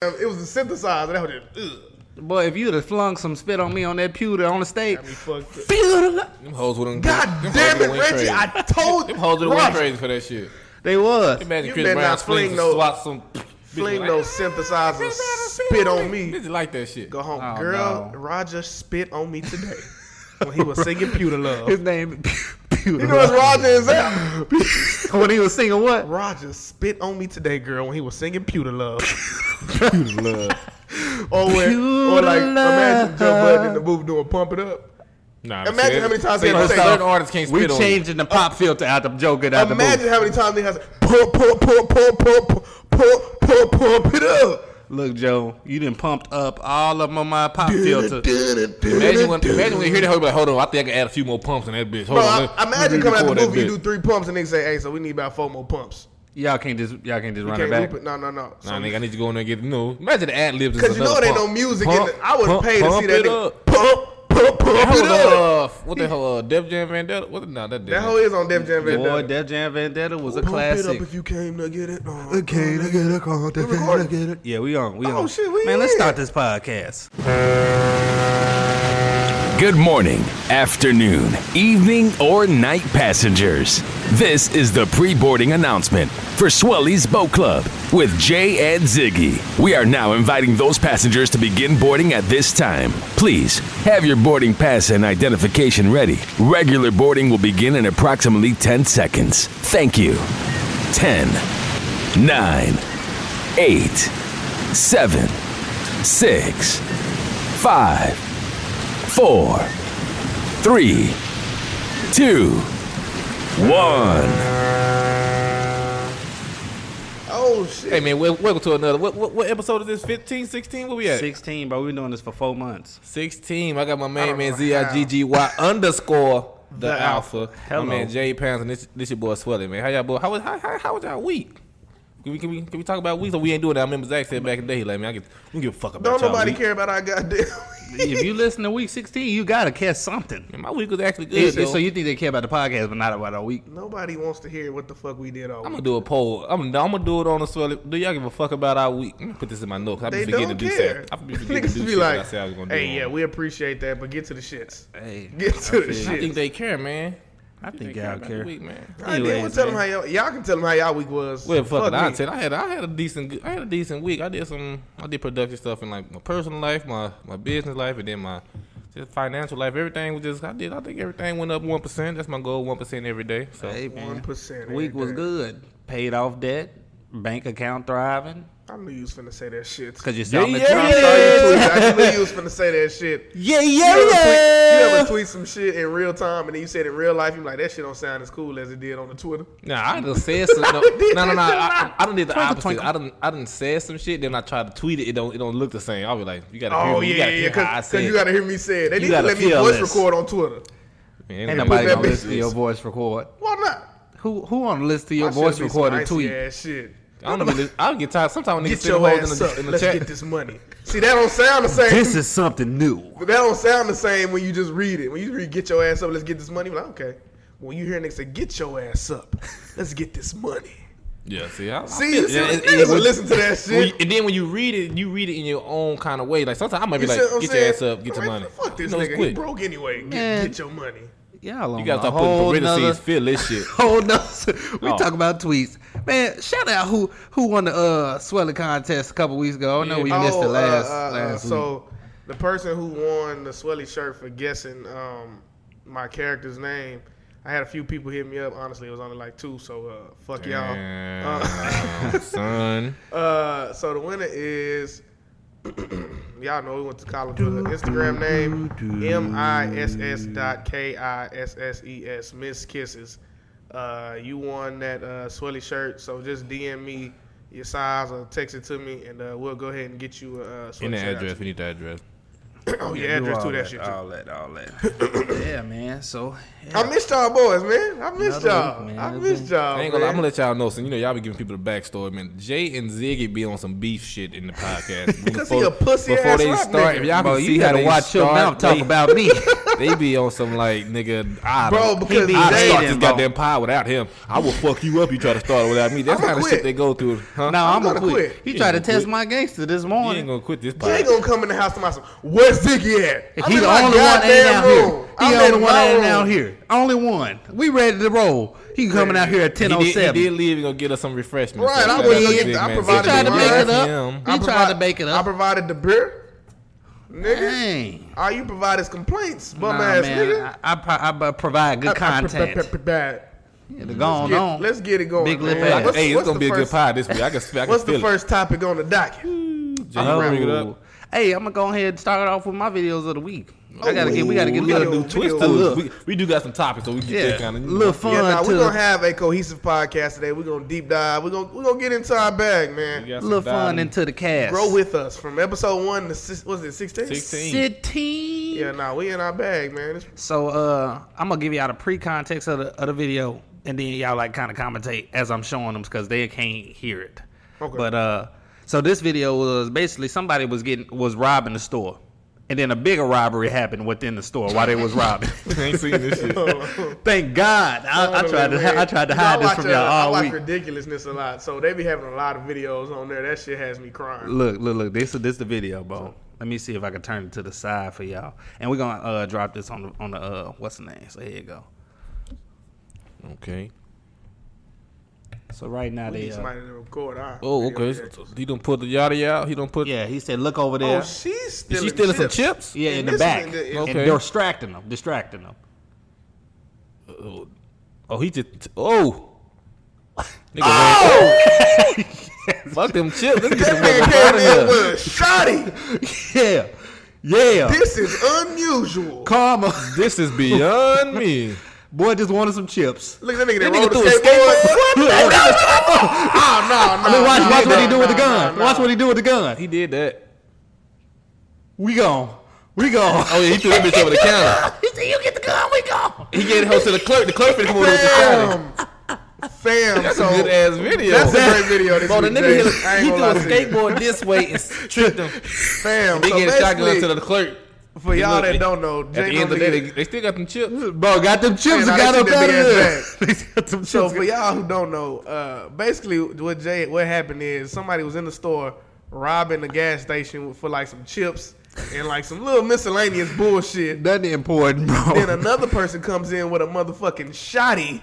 It was the synthesizer. That was just, ugh. Boy, if you'd have flung some spit on me on that pewter on the stage, Got me fucked up. Them hoes wouldn't. God them damn it, Reggie! crazy. I told Them hoes would have went crazy for that shit. they was. Imagine You Chris Brown not fling flings no- swat some. fling bitch those synthesizers, spit on me. Bitches like that shit. Go home, Oh, girl. no. Roger spit on me today when he was singing "Pewter Love." His name Pewter. You know what Roger is that? when he was singing what? Roger spit on me today, girl, when he was singing "Pewter Love." Pewter Love. or when, or like imagine Joe Budden in the booth doing "Pump It Up." Nah, Imagine see, how many times he see, had to say- certain artists can't We spit on. changing the pop filter out the Joker out the Imagine how many times he has pump, pump, pump, pump, pump, pump, pump, pump it up. Look, Joe, you done pumped up all of them my pop filter. Imagine when, imagine when you hear that, hoe, like, hold on, I think I can add a few more pumps in that bitch. Hold Bro, on, I, let- let imagine me coming out the movie, you do three pumps, and they say, "Hey, so we need about four more pumps." Y'all can't just y'all can't just You run it can't back. it. No, no, no. So, Nah, nigga, I need to go in there and get you know. Imagine the ad libs. Because you know it ain't no music in it. I was paid to see that it nigga up. pump, pump, pump That it up. uh, what the hell, uh, Def Jam Vendetta? What? Nah, that That whole is on Def Jam Vendetta. Boy, Vendetta. Def Jam Vendetta was a Pump it up if you came to get it. Uh, Okay, I get a call. We recording? Yeah, we on. We on. Oh, shit, we Man, let's start this podcast. Good morning, afternoon, evening, or night passengers. This is the pre boarding announcement for Swelly's Boat Club with Jay and Ziggy. We are now inviting those passengers to begin boarding at this time. Please have your boarding pass and identification ready. Regular boarding will begin in approximately 10 seconds. Thank you. 10, 9, 8, 7, 6, 5, four, three, two, one. oh shit! Hey man, wel- welcome to another. What, what what episode is this? 15, 16? Where we at? 16, bro. We've been doing this for four months. 16. I got my main don't man Z I G G Y underscore the, The alpha. Alpha. Hello. My man Jay Pounds and this this your boy Swelly, man. How y'all boy? How was how, how, how was y'all week? Can we, can we can we talk about weeks or we ain't doing that? I remember Zach said back in the day, he like man, I get we don't give a fuck about Don't y'all nobody week. care about our goddamn. if you listen to week 16, you gotta catch something. Man, my week was actually good. Yeah, so you think they care about the podcast, but not about our week? nobody wants to hear what the fuck we did all I'm gonna do a poll. I'm, I'm gonna do it on the Swelly. Do y'all give a fuck about our week? I'm gonna put this in my notes. I be They forgetting don't to do care. that. I be forgetting to Niggas do be shit that I like, said I was gonna do. "Hey, yeah, we appreciate that, but get to the shits. Hey, Get to the feel you. I think they care, man. I think y'all about care. Week, man. I did. We'll Anyways, tell them how y'all, y'all can tell them how y'all week was. Well, fuck, it. I me. tell. I had I had a decent I had a decent week. I did some I did productive stuff in like my personal life, my my business life, and then my just financial life. Everything was just I did. I think everything went up one percent. That's my goal, one percent every day. So 1% Week was good. Paid off debt. Bank account thriving. I knew you was finna say that shit. Cause you saw me yeah, tweet. I saw you. I knew you was finna say that shit. Yeah, You yeah, ever, tweet, you ever tweet some shit in real time and then you said in real life, you like, that shit don't sound as cool as it did on the Twitter. Nah, I done said some. No, no, no, no. that I, I done did the Twinkle, opposite. twinkle. I done, I done said some shit. Then I tried to tweet it. It don't, it don't look the same. I'll be like, you gotta hear Oh, me. You yeah, gotta yeah, hear because said. you gotta hear me say it. They You need to gotta let me voice this. record on Twitter. Man, Ain't nigga, nobody gonna bitch listen to your voice record. Why not? Who who on the list to your voice be some recorded tweet? Ass shit. I don't know. I'll get tired. Sometimes niggas Get send your ass in the, up. in the Let's chat. get this money. See, that don't sound the same. This is something new. But that don't sound the same when you just read it. When you read "Get your ass up, let's get this money," like okay. When you hear niggas say "Get your ass up, let's get this money," Yeah, see, I, I see, feel- see, yeah, niggas it- it listen to that when shit. you- and then when you read it, you read it in your own kind of way. Like sometimes I might be You like, see what I'm "Get saying? your ass up, get your I'm money." like, Fuck this You know, it's nigga. He quick. broke anyway. Get, get your money. Y'all on You gotta a start putting whole parentheses. nother, Feel this shit. whole nother. We Oh. talk about tweets, man. Shout out who who won the uh swelling contest a couple weeks ago. I know we Yeah. missed it Oh, uh, last uh, uh, last week. So the person who won the Swelly shirt for guessing um, my character's name, I had a few people hit me up. Honestly, it was only like two. So uh, fuck y'all. Uh, son. Uh, so the winner is y'all know we went to college with her Instagram name M I S S dot K I S S E S Miss Kisses. Uh, you won that uh, Swelly shirt, so just DM me your size or text it to me, and uh, we'll go ahead and get you a uh, Swelly In the shirt address, we need the address. You. oh Do yeah, address all to that shit too. All that, all that. yeah, man. So yeah. I missed y'all boys, man. I missed Another y'all. week, man. I missed y'all. I ain't gonna. lie, I'm gonna let y'all know. So you know, y'all be giving people the backstory, man. Jay and Ziggy be on some beef shit in the podcast. Because he a pussy before ass they rap start. nigga. If y'all Bro, can you see how gotta they watch your mouth talk about me. they be on some like nigga. I Bro, because be I they- start dating, this goddamn pie without him. I will fuck you up. You try to start it without me. That's kind of shit they go through. Huh? No, I'm, gonna gonna quit. quit. He You tried to test my gangster this you morning. ain't gonna quit this Jay pie. gonna come in the house to myself. Where's Ziggy at? He the my only one ain't out room. here. He the only in one my ain't out here. Only one. We ready to roll. He coming out here at He ten oh did, he did oh leave and go get us some refreshments. Right, So I shout wouldn't out go to get I provided He tried to make it up. him. He tried to bake it up. I provided the beer. Nigga. Dang. All you provide is complaints, bum Nah, ass man, nigga. I, I, pro- I provide good I- I- content. p- p- p- bad. Yeah, the Going Get- on. Let's get it going. Big lip ass. What's- Hey, it's gonna the be a good first- pie this week. I can, I can What's the feel first topic on the docket? it. Jay, you bring it Oh. up. Hey, I'm gonna go ahead and start it off with my videos of the week. I Oh, gotta get. We gotta get a We gotta little do twist video- to video- We, we do got some topics, so we get Yeah, kind of little fun. Yeah, nah, we're gonna have a cohesive podcast today. We're gonna deep dive. We're gonna we're gonna get into our bag, man. A little fun dining. into the cast. Grow with us from episode one to six, was it sixteen? 16. City. Yeah, nah, we in our bag, man. It's- So uh, I'm gonna give y'all the pre-context of the, of the video, and then y'all like kind of commentate as I'm showing them because they can't hear it. Okay. But uh, so this video was basically somebody was getting was robbing the store, and then a bigger robbery happened within the store while they was robbing. I ain't seen this shit. Thank God, I, I tried to I tried to You know, hide this from uh, y'all I all watch week. ridiculousness a lot, so they be having a lot of videos on there. That shit has me crying. Look, look, look. This is this the video, bro. Let me see if I can turn it to the side for y'all, and we're gonna uh, drop this on the on the uh, what's the name? So here you go. Okay. So right now We they need uh, somebody to record our Oh, okay. reactions. So he don't put the yada out. He don't put. yeah. He said, look over there. Oh, she's Is stealing, she stealing some chips. chips? Yeah, in the back. in the- in- And Okay. distracting them, distracting them. Oh, oh, he just. Oh. Nigga, oh! Fuck them chips. Let's get some That motherfuckers man came in here. with a shotty. Yeah, yeah. This is unusual. Karma. This is beyond me. Boy just wanted some chips. Look at that nigga that That nigga threw a skateboard. Oh, no, no. Look, watch, no, watch what he no, do with the gun. no, Watch what he do with the gun. He did that. We gone. We gone. Oh yeah, he threw that bitch over the counter. he said, "You get the gun. We gone." He gave it to the clerk. The clerk finna come over with the shotty. Fam. Fam. That's so, a good ass video. That's a great video. This Bro, the week, nigga Jay. hit I a, he threw a lie to you. skateboard this way and tripped him. Fam. He so gave a shotgun to the clerk. For y'all Look, that don't know, At the end of the day, they, they still got them chips. Bro, got them chips and got they up out of there. ass They got them So for y'all who don't know, uh, basically what Jay what happened is somebody was in the store robbing the gas station for like some chips and like some little miscellaneous bullshit. Nothing important, bro. then another person comes in with a motherfucking shotty,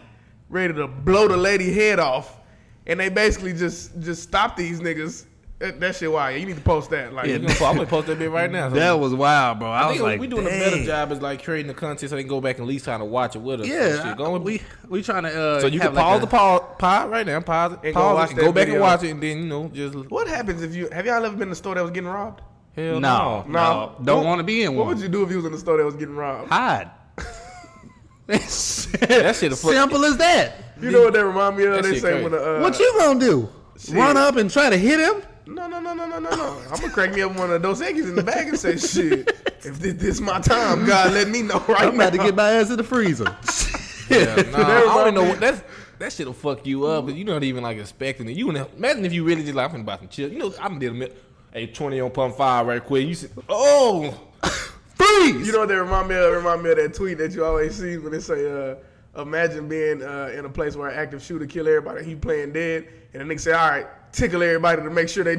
ready to blow the lady head off, and they basically just just stop these niggas. That, that shit wild. You need to post that. Like, You gonna I'm gonna post that bit right now. So that was wild, bro. I, I was think like, we doing a better job is like creating the content so they can go back and at least trying to watch it with us. Yeah, shit. Go and- we we trying to. Uh, so you have can like pause a- the pause, pause right now, pause it, And go pause watch it, and go back video. and watch it, and then you know just what happens if you have y'all ever been in the store that was getting robbed? hell No, no. no, don't want to be in one. What would you do if you was in the store that was getting robbed? Hide. That shit a fuck- simple as that. You know what that remind me of? That They shit say crazy. when uh, What you gonna do? Run up and try to hit him? No, no, no, no, no, no, no. I'm gonna crack me up one of those eggs in the bag and say, "Shit, if this, this my time, God, let me know right I'm now." about to get my ass in the freezer. Yeah, nah, I don't know what that's. That shit'll fuck you up, but you're not even like expecting it. You wanna- imagine if you really just like I'm finna buy some chips. You know, I'm gonna mi- a twenty on pump five right quick. You said, oh, Freeze! You know what they remind me of? Remind me of that tweet that you always see when they say, uh, "Imagine being uh, in a place where an active shooter kill everybody. He playing dead, and the nigga say, "All right, tickle everybody to make sure they."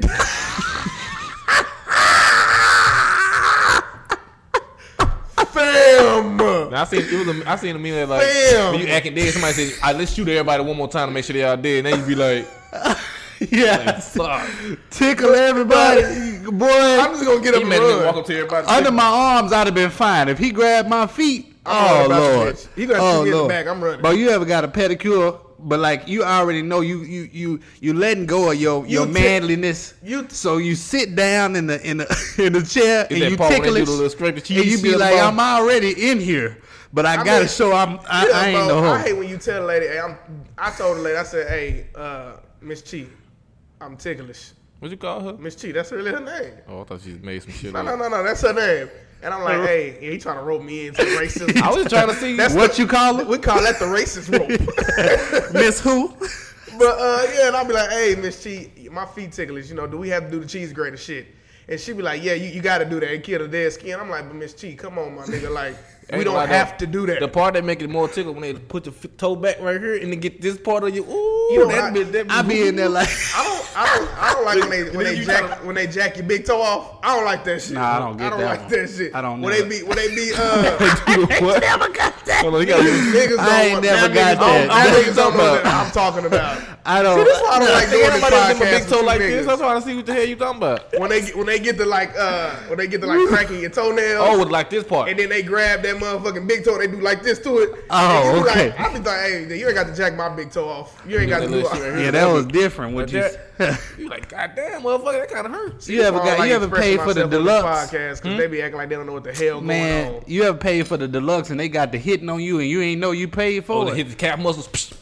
Fam. Now, I seen it was a, I seen a meme that like Damn. when you acting dead, somebody says, "I let's shoot everybody one more time to make sure they all dead." And then you be like, yeah. "Fuck." Tickle everybody. Boy, I'm just gonna get up He and made me walk up to everybody. under my arms, I'd have been fine. If he grabbed my feet, I'm oh running about the lord. He gonna oh shoot me in the lord. back, I'm running. Bro, you ever got a pedicure? But like you already know, you you you you letting go of your your You ti- manliness. you- so you sit down in the in the in the chair Is and you part when they tickle do it, the little scrape and you be like, the I'm already in here, but I, I gotta mean, show I'm I, I ain't bro, no I hate when you tell a lady, hey, I'm. I told the lady, I said, hey, uh, Miss Chi, I'm ticklish. What you call her? Miss Chi, that's really her name. Oh, I thought she made some shit No, up. no, no, no, that's her name. And I'm like, hey, yeah, he trying to rope me into racism. I was trying to see That's What the- you call it? We call that the racist rope. Miss who? but uh, yeah, and I'll be like, hey, Miss Chi, my feet ticklish. You know, do we have to do the cheese grater shit? And she be like, yeah, you, you got to do that and kill the dead skin. I'm like, but Miss Chi, come on, my nigga. Like, we don't like have that. to do that. The part that make it more tickle when they put your toe back right here and then get this part of you. Ooh, You know, that I- bit, that I be in there like, I don't, I don't, I don't like when they when they you jack gotta- when they jack your big toe off. I don't like that shit. Nah, I don't get I don't that like one. that shit. I don't When know. they be when they be uh. what? never got that. Hold on, you gotta niggas I ain't don't, never now got niggas don't- that. now That's niggas don't know what that I'm talking about. I don't. See, this why I don't like doing this Everybody else podcast. a big toe like this. I'm trying to see what the hell you talking about. when they get- when they get to like uh when they get to like cracking your toenails. Oh, with like this part. and then they grab that motherfucking big toe, they do like this to it. Oh, you okay. Like, I be like, hey, you ain't got to jack my big toe off. You ain't got to do little shit right it. yeah, that was different. What you? you like, goddamn, motherfucker, that kind of hurts. You ever got? You ever paid for the deluxe? Podcast because hmm? they be acting like they don't know what the hell going Man, on. you ever paid for the deluxe and they got the hitting on you and you ain't know you paid Oh, for they it? hit the calf muscles. Psh.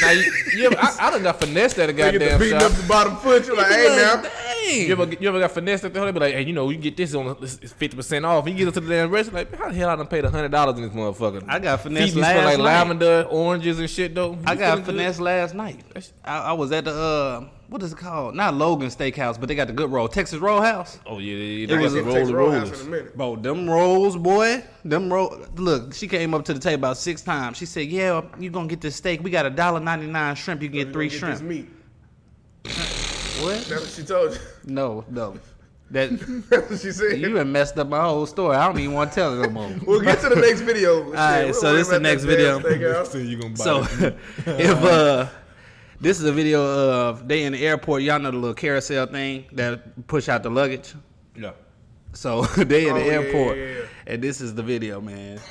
Now, you, you ever, I, I done got finessed at a They get goddamn beating shop. up the bottom foot. You're like, hey now. Dang. You ever, you ever got finessed at the hotel? Be like, hey, you know, you get this on fifty percent off. You get it to the damn restaurant. Like, how the hell I done paid hundred dollars in this motherfucker? I got Feet finessed be smell like night. lavender, oranges and shit though. I got feeling good? finesse last night. I, I was at the uh, what is it called? Not Logan Steakhouse, but they got the good roll, Texas Roll House. Oh yeah, yeah, yeah. It They was got a- the Texas roller Roadhouse in a minute. Bro, them rolls, boy. Them roll. Look, she came up to the table about six times. She said, "Yeah, you gonna get this steak? We got a dollar ninety nine shrimp. You can get three Get shrimp." This meat. What? That's what she told you. No, no. That That's what she said. you have messed up my whole story. I don't even want to tell it no more. We'll get to the next video. All right, so this is the next video. you gonna buy So if uh this is a video of they in the airport, y'all know the little carousel thing that push out the luggage. yeah. So they in Oh, the yeah, airport, yeah, yeah. and this is the video, man.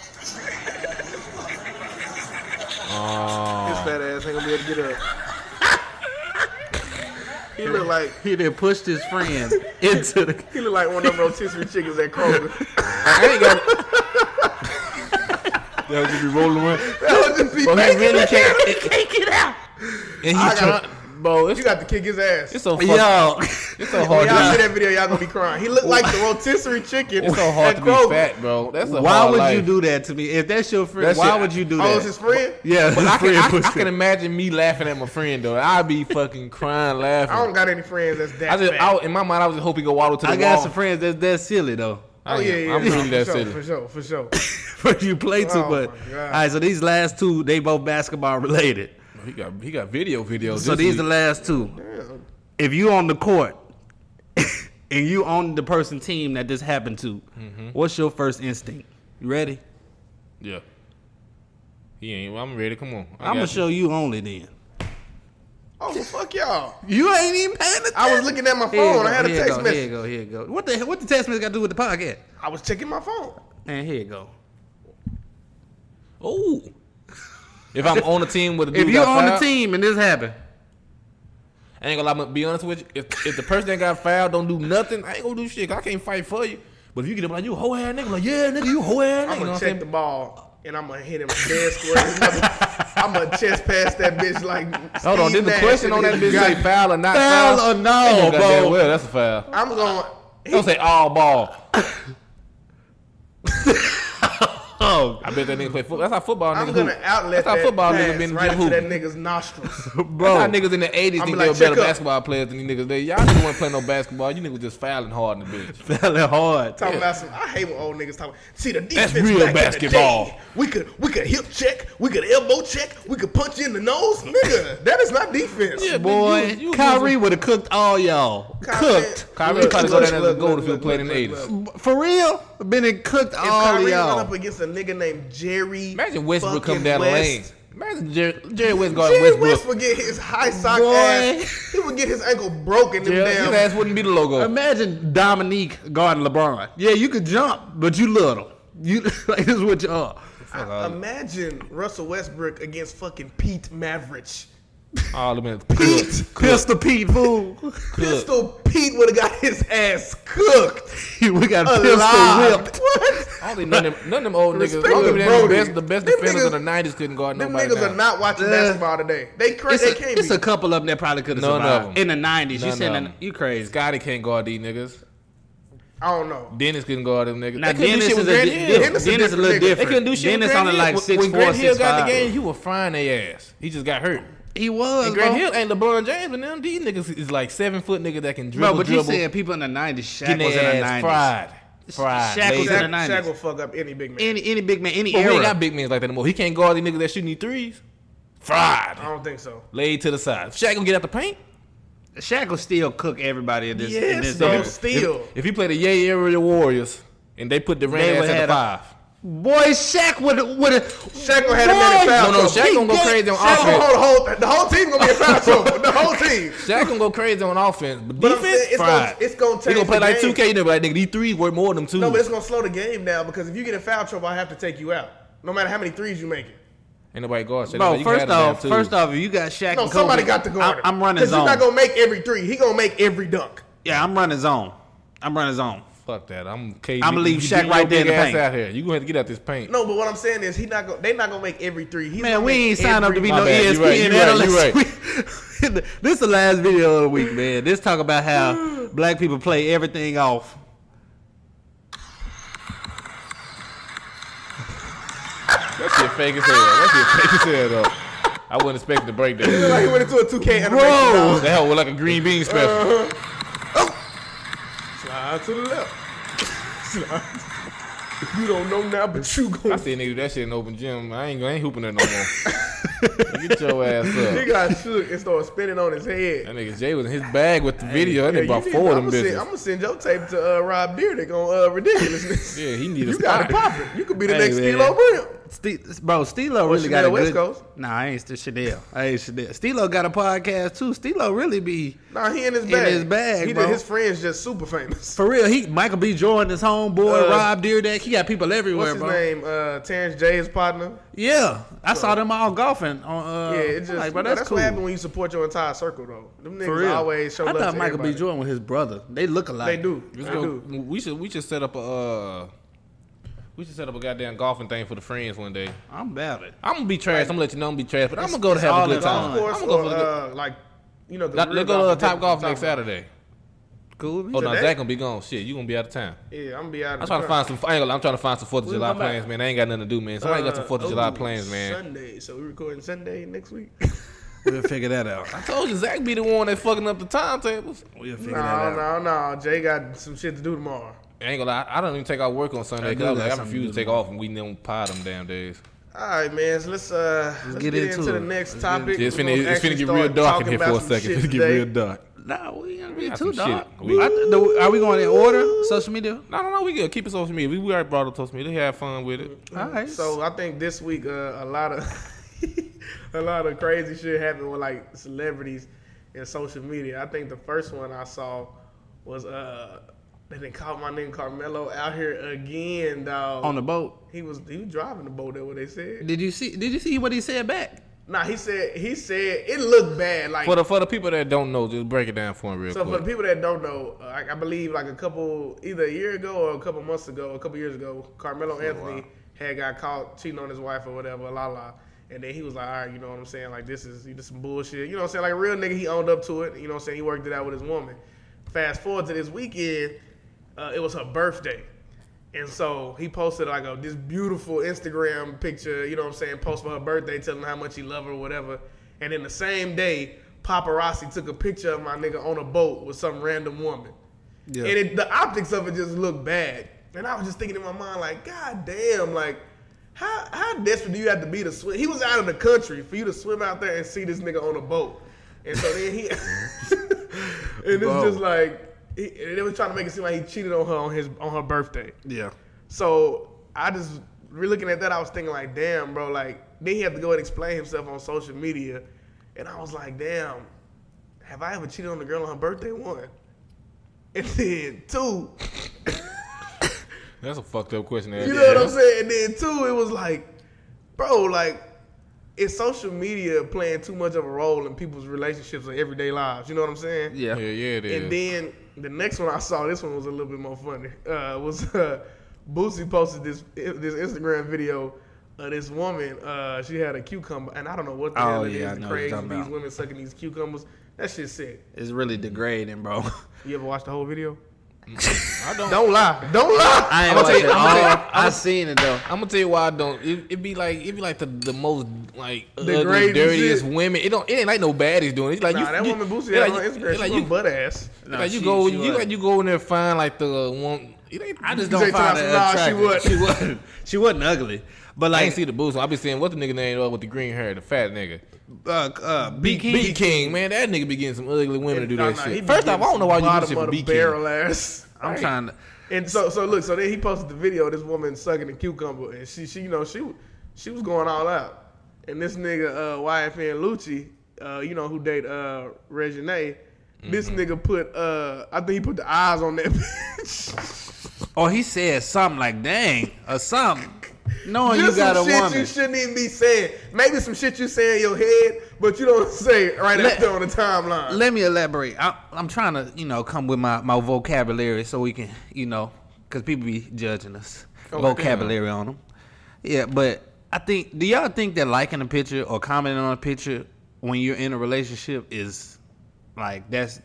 Oh. His fat ass ain't gonna be able to get up. he look like He then pushed his friend into the. he look like one of them rotisserie chickens at Kroger. I ain't got. They'll just be rolling around. that would just be Bro, he really can't. Take it out. And I he's got- trying. Bro, You got to kick his ass. it's so fuck, Yo, It's so When hard. y'all see that video, y'all gonna be crying. He looked like the rotisserie chicken. it's so hard at to be Kroger. fat, bro. That's a why hard would life. you do that to me? If that's your friend, That why shit- would you do Oh, that? it's his friend. yeah, But his I can, friend I, pushed I can him. imagine me laughing at my friend though. I'd be fucking crying laughing. I don't got any friends that's that I just, fat. I, in my mind, I was just hoping he go waddle to the I got wall. some friends that's that silly though. oh I yeah, am. yeah, I'm yeah, really for sure, silly. for sure, for sure. For you play too Oh, much. my God. All right, so these last two, they both basketball related. He got he got video videos. So this these the last two. If you on the court and you on the person team that this happened to, Mm-hmm. what's your first instinct? You ready? yeah. He ain't. I'm ready. Come on. I I'm gonna got show you only then. Oh fuck y'all. You ain't even paying attention. I was looking at my phone. go, I had a here you text go, message. Here you go. Here you go. What the hell- what the text message got to do with the podcast? I was checking my phone. And here you go. Oh. If I'm on the team with a dude If you got on the team and this happened, I ain't gonna lie. I'm gonna be honest with you. If if the person that got fouled don't do nothing, I ain't gonna do shit. 'cause I can't fight for you. But if you get up like you a hoe ass nigga, like yeah, nigga, you a hoe ass nigga. I'm gonna what I'm check saying? the ball and I'm gonna hit him dead square. I'm gonna chest pass that bitch like. Hold on, did the question on that bitch say gut. foul or not Foul foul? or no, Ain't no goddamn bro. Well, that's a foul. I'm gonna. Don't say all ball. oh, I bet that nigga play football. That's how football niggas I'm gonna hoop. outlet That's how that football pass niggas been right just into that nigga's nostrils. That's how bro. niggas in the 80s think be they like, were better up. basketball players than these niggas. They, y'all niggas weren't playing no basketball. You niggas just fouling hard in the bitch. Failing hard. Talking Yeah. about some. I hate when old niggas talk. See the defense. That's real back in the basketball. day, we could we could hip check. We could elbow check. We could punch you in the nose, nigga. That is not defense. Yeah, Boy, You- you- Kyrie would have cooked all y'all. Cooked. Kyrie Look, probably go down as a look, gold if he played in the 80s. For real? Been and cooked If all Kyrie run y'all. up against a nigga named Jerry, Imagine Westbrook fucking come down the lane. Imagine Jerry, Jerry West guarding Jerry Westbrook. West would get his high sock Boy. ass. He would get his ankle broken. Them Jerry, his ass wouldn't be the logo. Imagine Dominique guarding LeBron. Yeah, you could jump, but you little. You like this is what you are. I- imagine Russell Westbrook against fucking Pete Maravich. All the minutes. Pete, Pistol Pete fool. Pistol Pete would have got his ass cooked. we got Alive. pistol whipped. What? I don't think none of them, none of them old niggas, Respect all to them damn Brody. best, the best Them defenders niggas- of the 90s couldn't guard Them nobody niggas now. are not watching Uh, basketball today. They crazy. It's they a, can't it's be. a couple of them that probably could have None of survived in the nineties. You None saying of that- you crazy? Scotty can't guard these niggas. I don't know. Dennis couldn't guard them niggas. Now they Dennis shit is with a, Grant di- Hill. Dennis Dennis, a is a little different nigga. different. They couldn't do shit Dennis with Grant only like six When four, Grant Hill six got the five. game, he was frying their ass. He just got hurt. He was, And Grant bro. Hill ain't LeBron James, and them these niggas is like seven foot nigga that can dribble, Bro, but you dribble, saying people in the '90s, Shaq was in the '90s. fried, fried. Shaq was lazy. in the 90s. Shaq will fuck up any big man. Any any big man, any But we era. ain't got big men like that anymore. He can't guard these niggas that shooting these threes. Fried, I don't think so. laid to the side. If Shaq gonna get out the paint. Shaq will still cook everybody in this. in Yes, this bro. Still. If he played the Yay area Warriors and they put Durant They ass at had the a- five. Boy, Shaq would would have. Shaq gonna have him in the foul No, no. Shaq gonna go crazy on Shaq gonna offense. hold the whole the whole team gonna be in foul trouble. The whole team. Shaq gonna go crazy on offense, but, But I'm defense, saying it's gonna it's gonna He gonna play the like 2K, you know, like nigga, these threes worth more than two. No, but it's gonna slow the game down because if you get in foul trouble, I have to take you out. No matter how many threes you make it. Ain't nobody guard. Shaq. Bro, You first off, first off, if you got Shaq, No, and somebody Kobe, got to guard I'm, I'm running Because zone. you're not gonna make every three. He gonna make every dunk. yeah, I'm running zone. I'm running zone. Fuck that. I'm KD. I'ma leave You Shaq right there in the ass paint. out here. You gonna have to get out this paint. No, but what I'm saying is he not gonna. They not gonna make every three. He's Man, we ain't signed up to be no bad, you right, ESPN you right, you analyst. We- this is the last video of the week, man. This talk about how black people play everything off. That shit fake as hell. That shit fake as hell though. I wasn't expecting to break that. Like he that. went into a 2K animation. Bro. dog. That hell was like a green bean special. Uh-huh. Oh. Slide to the left. You don't know now, but you I gonna. see a nigga do that shit in open gym. I ain't, I ain't hooping there no more. Get your ass up. He got shook and started spinning on his head. That nigga Jay was in his bag with the video. That nigga need- four of them bitches. I'm gonna send your tape to uh, Rob Dyrdek on uh, ridiculousness. Yeah, he need a you got it pop it. You could be the Hey, next man. Brim. Ste- bro, Steelo really Chanel got a West good. Coast? Nah, I ain't still Chanel. I ain't Chanel. Steelo got a podcast too. Steelo really be Nah, he in his In bag. his bag, he bro. His friends just super famous. for real. He Michael B. Jordan, his homeboy, Uh, Rob Dyrdek. He got people everywhere, What's his bro. name? Uh, Terrence J, his partner. Yeah, I saw them all golfing on. Uh, Yeah, it just like, bro, that's, that's cool. what happened when you support your entire circle, though. Them niggas For real. always show I love thought to Michael B. everybody. Jordan was his brother. They look alike. They do. They go. do. We should we should set up a uh, we should set up a goddamn golfing thing for the friends one day. I'm about it. I'm gonna be trash. I'm gonna let you know I'm gonna be trash, but I'm gonna go to have a good time. Course, I'm gonna go for the good. uh, like you know, the Let's go to golf Top Golf next Saturday. Cool. Oh no, Zach gonna be gone. Shit, you gonna be out of town. Yeah, I'm gonna be out. Of I'm trying to find some. I ain't gonna, I'm trying to find some Fourth of July plans, man. I ain't got nothing to do, man. Somebody got some Fourth of July plans, man. Sunday, so we recording Sunday next week. We'll figure that out. I told you Zach be the one that fucking up the timetables. We'll figure no, that out. No, no, no. Jay got some shit to do tomorrow. I ain't gonna lie. I don't even take out work on Sunday I because do I, like, I refuse to to take off and we don't pie them damn days. All right, man. So let's uh let's, get get, into into, the next Let's topic. It's finna, gonna it's finna get real dark in here for a second. shit It's finna get real dark. Nah, we ain't gonna be got too dark. We- I the- Are we going in order? Social media. No, no, no. We good. Keep it social media. We, we already brought up social media. They have fun with it. All right. So I think this week uh, a lot of a lot of crazy shit happened with like celebrities and social media. I think the first one I saw was uh they done caught my nigga Carmelo out here again, dog. on the boat. he was he was driving the boat. That what they said. Did you see? Did you see what he said back? Nah, he said he said it looked bad. Like For the for the people that don't know, just break it down for them real quick. so for the people that don't know, uh, I, I believe like a couple either a year ago or a couple months ago, a couple years ago, Carmelo Anthony had got caught cheating on his wife or whatever, la la. And then he was like, all right, you know what I'm saying? Like this is this some bullshit. You know what I'm saying? Like a real nigga, he owned up to it. You know what I'm saying? He worked it out with his woman. Fast forward to this weekend, uh, it was her birthday. And so he posted like a this beautiful Instagram picture, you know what I'm saying, post for her birthday, telling her how much he loved her or whatever. And then the same day, paparazzi took a picture of my nigga on a boat with some random woman. Yeah. And it, the optics of it just looked bad. And I was just thinking in my mind, like, God damn, like, how how desperate do you have to be to swim? He was out of the country for you to swim out there and see this nigga on a boat. And so then he, and it's just like, he, and they was trying to make it seem like he cheated on her on his on her birthday. Yeah. So I just re looking at that, I was thinking like, damn, bro, like then he had to go and explain himself on social media, and I was like, damn, have I ever cheated on a girl on her birthday? One, and then two, That's a fucked up question. to you ask. know what I'm saying? And then two, it was like, bro, like. Is social media playing too much of a role in people's relationships or everyday lives? You know what I'm saying? Yeah. Yeah, yeah, it is. And then the next one I saw, this one was a little bit more funny. Uh, was uh, Boosie posted this this Instagram video of this woman. Uh, she had a cucumber, and I don't know what the Oh, hell it yeah, is. know The craze of these about. women sucking these cucumbers. That shit sick. It's really degrading, bro. You ever watch the whole video? I don't. Don't lie. Don't lie. I ain't I'ma tell you- it I'ma tell you- all. I seen it though. I'm gonna tell you why I don't. It, it be like it'd be like the, the most like ugly, Degrading dirtiest shit. women. It don't. It ain't like no baddies doing it. It's like Nah, you, that you, woman Boosie it had like on you- Instagram. it like She you, was butt ass. No, like you she- go, she you wasn't. like you go in there and find like the uh, one. It ain't, I just don't find Thompson, it nah, she attractive. wasn't. She wasn't. She wasn't ugly. But I like ain't see the boost. I be saying what the nigga name was with the green hair, the fat nigga. uh, uh, B King. B King, man, that nigga be getting some ugly women to do Nah, that nah, shit. First off, I don't know why you do bottom shit of for the B King. barrel ass. I'm trying to. And so, so look, so then he posted the video of this woman sucking a cucumber, and she, she, you know, she, she was going all out. And this nigga, uh, YFN Lucci, uh, you know, who date uh, Regine, this Mm-hmm. nigga put, uh, I think he put the eyes on that bitch. Or he said something like "dang" or something. Knowing Just you got a some shit woman. you shouldn't even be saying. Maybe some shit you say in your head, but you don't say it right Let- after on the timeline. Let me elaborate. I, I'm trying to, you know, come with my, my vocabulary so we can, you know, because people be judging us. Oh, vocabulary on them. Yeah, but I think, do y'all think that liking a picture or commenting on a picture when you're in a relationship is like, that's,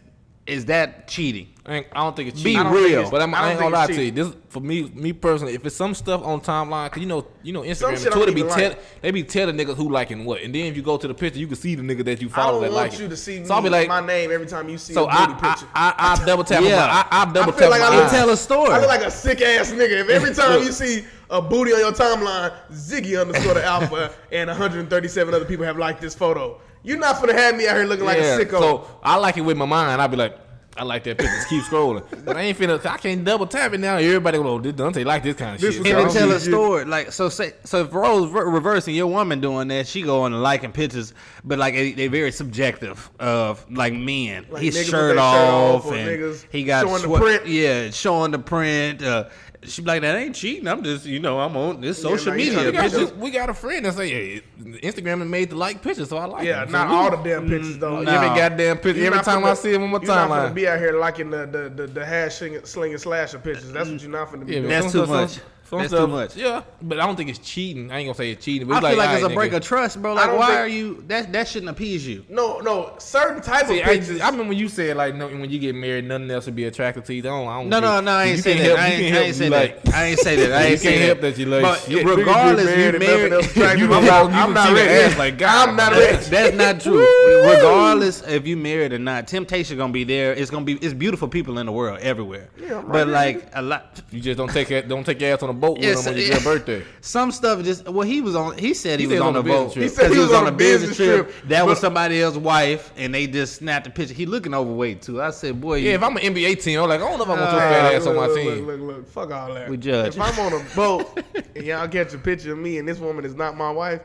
is that cheating? I, ain't- I don't think it's Be cheating. I don't real. But I'm, I I, ain't gonna lie it's to you. This for me, me personally. If it's some stuff on timeline, cause you know, you know, Instagram, and Twitter be even tell, like. they be telling niggas who liking what, and then if you go to the picture, you can see the nigga that you I follow don't that want like you it. to see So I'll be me, like, my name every time you see so a I, booty I, picture. I, I, double tap. Yeah. My, I, I double tap. I feel tap. like my I It look- eyes. tell a story. I look like a sick ass nigga. If every time you see a booty on your timeline, Ziggy underscore the alpha and 137 other people have liked this photo, you're not gonna have me out here looking like a sicko. So I like it with my mind. I'll be like. I like that picture. Just keep scrolling, but I ain't finna. I can't double tap it now. Everybody go, oh, this Dante like this kind of This shit. was And Yeah, tell a story, like so, say so if Rose re- reversing your woman doing that, she go on and liking pictures, but like they, they very subjective of like men, Like his shirt their shirt off off and niggas he got showing the print. yeah, showing the print. Uh, she be like, that ain't cheating. I'm just you know I'm on this social like, you media we, got, pictures. pictures. we got a friend that say, hey, Instagram is made the like pictures, so I like yeah, it. So not we- all the damn pictures though. You Nah. every goddamn picture. You're Every not time finna- I see him on my you're not timeline. finna be out here liking the the the, the hash slinging, slinging slasher pictures. That's what you're not finna be Yeah, doing. That's some too stuff- much. Some- some That's stuff- too much. Yeah, but I don't think it's cheating. I ain't gonna say it's cheating. But I it's feel like, like, it's a alright, break nigga. of trust, bro. Like, why think- are you that that shouldn't appease you? no, no, certain type See, of I, pictures. I remember when you said like no, when you get married, nothing else would be attractive to you. I don't, I don't No, no, think- no, I ain't you say that. help- I ain't, can't I ain't say that. like- I ain't say that. I You ain't say can't that. help that you like But shit. regardless, you married and married. You I'm not, you I'm not see ready. like, God, I'm not man. ready. That's not true. Regardless if you married or not, temptation gonna be there. It's gonna be it's beautiful people in the world everywhere. Yeah, I'm but like a lot, You just don't take it. Don't take your ass on a boat with Yes, them on yeah. your birthday. some stuff just well he was on. He said he, He was on, on a a boat. trip. He said 'cause he was on a business trip, That was somebody else's wife, and they just snapped a picture. He looking overweight too. I said, boy, Yeah, you, if I'm an NBA team, I'm like, I don't know if I want your Uh, fat ass look, on my look, team. Look, look, look, fuck all that. We judge. If I'm on a boat and y'all catch a picture of me and this woman is not my wife,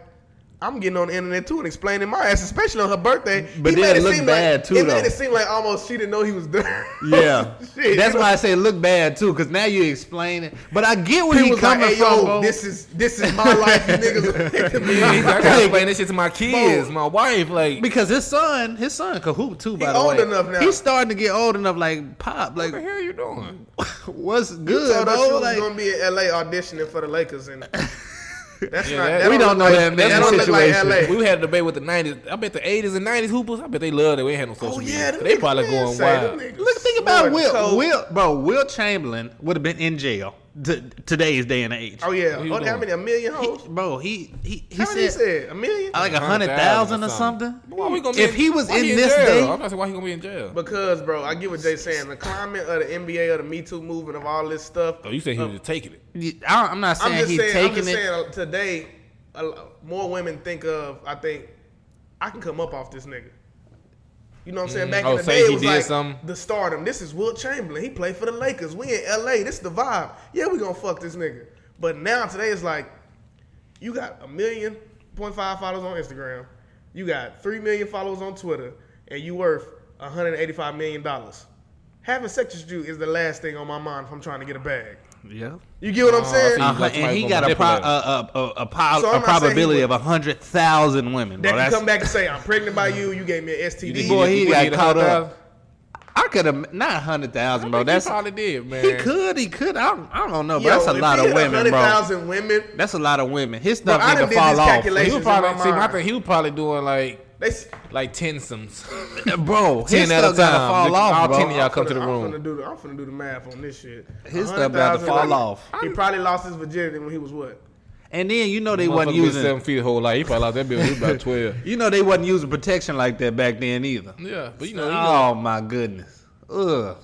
I'm getting on the internet too and explaining my ass, especially on her birthday. But He then made it look seem bad, like, too, It made it seem like almost she didn't know he was there. yeah. Shit, That's you know? why I say look bad too, because now you explain it. But I get where He he was like, coming "Hey, from. yo, this is this is my life. You niggas are picking me. Yeah, he's like, I gotta explain this shit to my kids, my wife. Like, Because his son, his son can hoop too. By He the old way, enough now. He's starting to get old enough. Like pop, like what the hell you doing? what's You good, told us bro? you was Like, gonna be in LA auditioning for the Lakers, and that's Yeah, not. that- that we don't know look that like, man That don't look like situation. LA. We had a debate with the '90s. I bet the '80s and '90s hoopers. I bet they love that we had no social Oh media. yeah, them they probably going wild. look, think about Will. coke. Will, bro. Wilt Chamberlain would have been in jail t- today's day and age. Oh yeah. What you Oh, how many? A million He- hoes? bro, he he he How many he said, said? A million? like a 100,000 hundred thousand or or something. Why we gonna be If he was why in he this jail? day- I'm not saying why he gonna be in jail. Because, bro, I get what Jay saying. The climate of the NBA, of the Me Too movement, of all this stuff. Oh, you say he was just taking it? I, I'm not saying I'm just he's saying. I'm taking just it. saying. uh, Today, a more women think of. I think I can come up off this nigga. You know what I'm saying? Mm. Back Oh, in the day, it was did like something? the stardom. This is Wilt Chamberlain. He played for the Lakers. We in LA. This is the vibe. Yeah, we gonna fuck this nigga. But now today it's like you got a million point five followers on Instagram. You got three million followers on Twitter, and you worth 185 million dollars. Having sex with you is the last thing on my mind if I'm trying to get a bag. Yeah. You get what I'm Oh, saying? see. Uh-huh, and he got a, pro- manipulator. a, a, a, a, po- So a I'm not saying he probability of a hundred thousand women, bro. That can come back and say, I'm pregnant by you, you gave me an STD. think boy, he would got caught up. I could have not a hundred thousand, bro. I think That's he probably did, man. he could, he could. I don't, I don't know, but Yo, that's a lot of hit women, bro. 100,000 women. That's a lot of women. His Bro, stuff I need done to fall off. He was probably see. I mind. think he was probably doing like They s- like tensomes. bro, 10 at a stuff gotta time. fall off, All bro. 10 of y'all I'm come to the room. I'm finna do the, I'm finna do the math on this shit. His stuff about to fall women. off. He probably lost his virginity when he was what? And then you know they wasn't using. seven feet the whole life. He probably lost that bill. He was about twelve. You know they wasn't using protection like that back then either. Yeah, but you know, you know Oh my goodness. Ugh.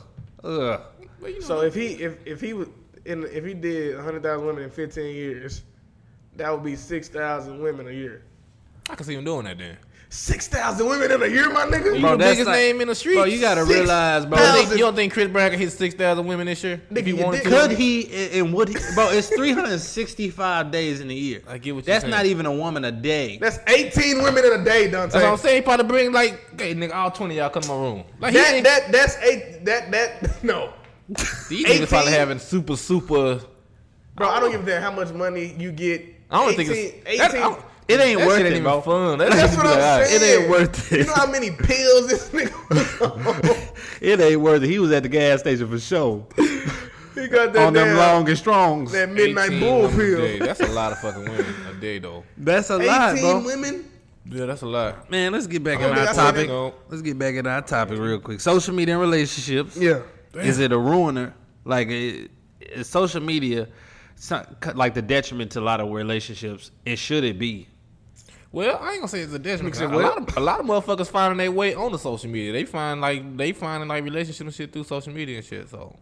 Ugh. but you know So if he if if he was in if he did 100,000 women in 15 years, that would be 6,000 women a year. I can see him doing that then. 6,000 women in a year, my nigga. You Bro, the that's biggest like- name in the street. Bro, you gotta Six realize, bro. You don't, think, you don't think Chris Brown can hit six thousand women this year? Nigga, if he you wanted did- to? Could he and would he? Bro, it's 365 days in a year. I get what you're That's saying. not even a woman a day. That's 18 women in a day, Dante. That's what I'm saying. He probably bring like, hey nigga, all twenty of y'all come to my room. Like he That ain't- that that's eight. That that no, these niggas probably having super super. bro. I don't give a damn how much money you get. I don't 18, think it's 18. that- I don't- It ain't that worth shit it, ain't bro. fun. That That's what I'm like, saying. It ain't worth it. You know how many pills this nigga? It ain't worth it. He was at the gas station for sure. he got that on them long and strongs. that midnight bull women a day. pill. That's a lot of fucking women a day though. That's a lot, 18 bro. women. Yeah, that's a lot. Man, let's get back I in our think I said topic. Let's get back in our topic real quick. Social media and relationships. Yeah. Is it a ruiner? Like, it, is social media like the detriment to a lot of relationships? And should it be? Well, I ain't gonna say it's a detriment. 'cause Mix it A lot of a lot of motherfuckers finding their way on the social media. They find like they finding like relationship and shit through social media and shit. So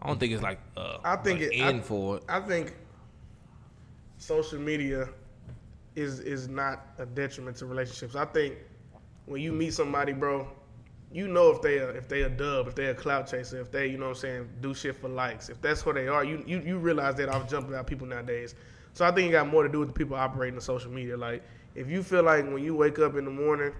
I don't think it's like uh, I think an it- end I- for it. I think social media is is not a detriment to relationships. I think when you meet somebody, bro, you know if they a, if they a dub, if they a clout chaser, if they you know what I'm saying do shit for likes, if that's who they are, you you, you realize that off jumping out people nowadays. So I think it got more to do with the people operating the social media. Like if you feel like when you wake up in the morning,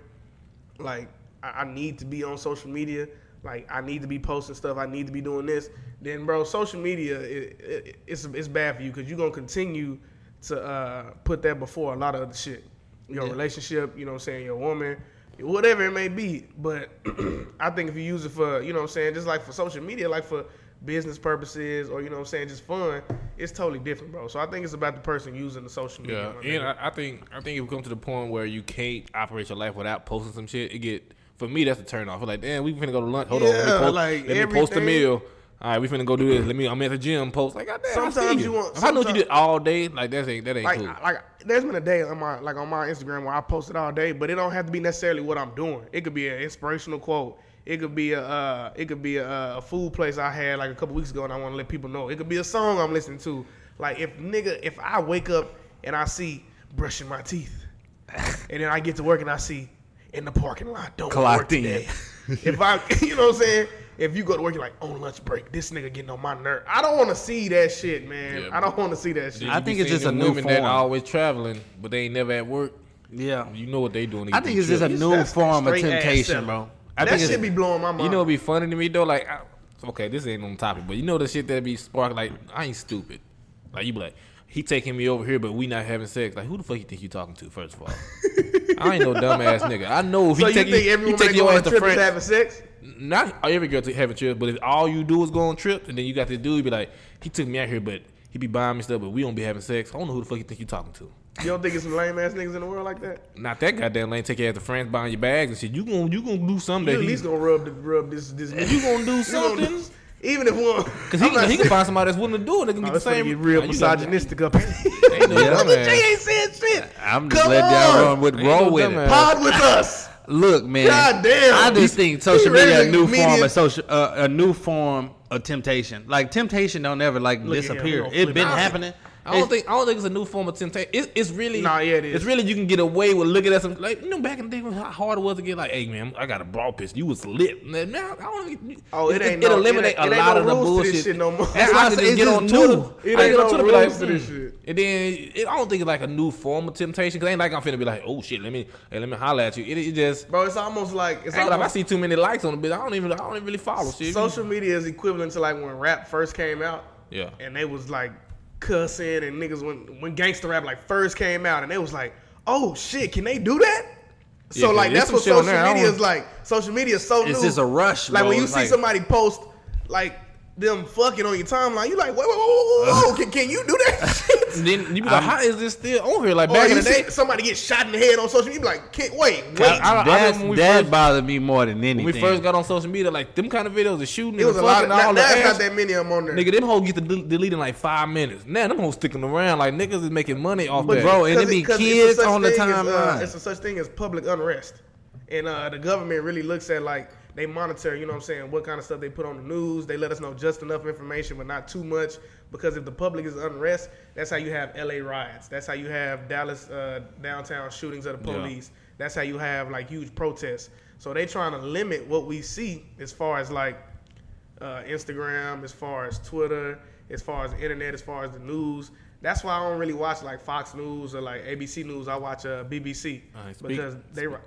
like I, I need to be on social media, like I need to be posting stuff, I need to be doing this, then bro, social media it, it, it's it's bad for you because you're gonna continue to uh, put that before a lot of other shit. Your Yeah. relationship, you know what I'm saying, your woman, whatever it may be. But I think if you use it for, you know what I'm saying, just like for social media, like for business purposes or you know what I'm saying, just fun, it's totally different, bro. So I think it's about the person using the social media. Yeah, and. I, I think I think if we come to the point where you can't operate your life without posting some shit, it get for me that's a turn off. Like, damn, we finna go to lunch. Hold on, let me post, like, let me post a meal. All right, we finna go do this. Let me. I'm at the gym. Post like, Sometimes you. you want- If I know what you did all day, like that ain't that ain't like cool. like there's been a day on my like on my Instagram where I posted all day, but it don't have to be necessarily what I'm doing. It could be an inspirational quote. It could be a uh, it could be a, a food place I had like a couple weeks ago, and I want to let people know. It could be a song I'm listening to. Like if nigga, if I wake up and I see brushing my teeth, and then I get to work and I see in the parking lot don't wanna work today. if I, you know what I'm saying. If you go to work, you're like on lunch break. This nigga getting on my nerve. I don't want to see that shit, man. Yeah, I don't want to see that shit. I think it's just a new women that form. always traveling, but they ain't never at work. Yeah. You know what they doing? I think them it's just a new form of temptation, bro. I that think shit be blowing my mind. You know what'd be funny to me though? Like, I, okay, this ain't on topic, but you know the shit that be spark like I ain't stupid. Like you be like, he taking me over here, but we not having sex. Like who the fuck you think you talking to? First of all, I ain't no dumbass nigga. I know if so he you take think you, everyone he take your ass to France. having sex? Not every girl to having trips, but if all you do is go on trips, and then you got this dude be like, he took me out here, but he be buying me stuff, but we don't be having sex. I don't know who the fuck you think you talking to. You don't think it's some lame ass niggas in the world like that? Not that goddamn lame. Take you out to France, buying your bags and shit. You gonna you gonna do something You at least gonna rub the, rub this this. you gonna do You gonna something. do- even if one, Cause he, I'm can, he can find somebody that's willing to do it. They can Oh, get the same. get real Nah, misogynistic up. Ain't no Yeah. dumbass. Jay ain't saying shit. I'm just Come letting y'all run with Ain't roll no with it. Pod with us. Look, man. God damn. I just think social media a new media- form of social, uh, a new form of temptation. Like temptation don't ever like at him, disappear. It flip been out. happening. I don't It's- think I don't think it's a new form of temptation. It's, it's really Nah, yeah, it is. It's really you can get away with looking at some like you know back in the day how hard it was to get like, hey man, I got a bra piss. You was lit. Now I don't. Oh, it ain't it, no- eliminate it ain't- a lot no of the rules bullshit. no more. That's why I just- get on Twitter. It ain't no be like, to this hmm. shit. And then it, I don't think it's like a new form of temptation. Cause ain't like I'm finna be like, oh shit, let me hey, let me holler at you. It, it just. Bro, it's almost like it's Ain't like I see too many likes on the bit. I don't even I don't even really follow shit. social media is equivalent to like when rap first came out. Yeah. and they was like cussing and niggas when when gangster rap like first came out and they was like, oh shit, can they do that? Yeah, So like that's what social media is like. Social media is so It's new. just a rush, Like bro. when you It's see like- somebody post like them fucking on your timeline. You like, whoa, whoa, whoa, whoa, whoa. Can, can you do that? then you be like, how is this still on here? Like back in the day. somebody get shot in the head on social media. You be like, can't wait, wait. I- I That's, remember when we that first- bothered me more than anything. When we first got on social media, like them kind of videos, the shooting, it was and a lot. Of, fucking, now, all the now ass. not that many of them on there. Nigga, them hoes get to del- delete in like five minutes. Now them hoes sticking around like niggas is making money off But that. bro, and it 'Cause be 'cause it's a kids on the thing as, uh, timeline. it's a such thing as public unrest, and uh, the government really looks at like they monitor. You know what I'm saying? What kind of stuff they put on the news? They let us know just enough information, but not too much. Because if the public is unrest, that's how you have L.A. riots. That's how you have Dallas uh, downtown shootings of the Yeah. police. That's how you have like huge protests. So they trying to limit what we see as far as like uh, Instagram, as far as Twitter, as far as the internet, as far as the news. That's why I don't really watch like Fox News or like ABC News. I watch uh, BBC Alright, speak- because they. Huh?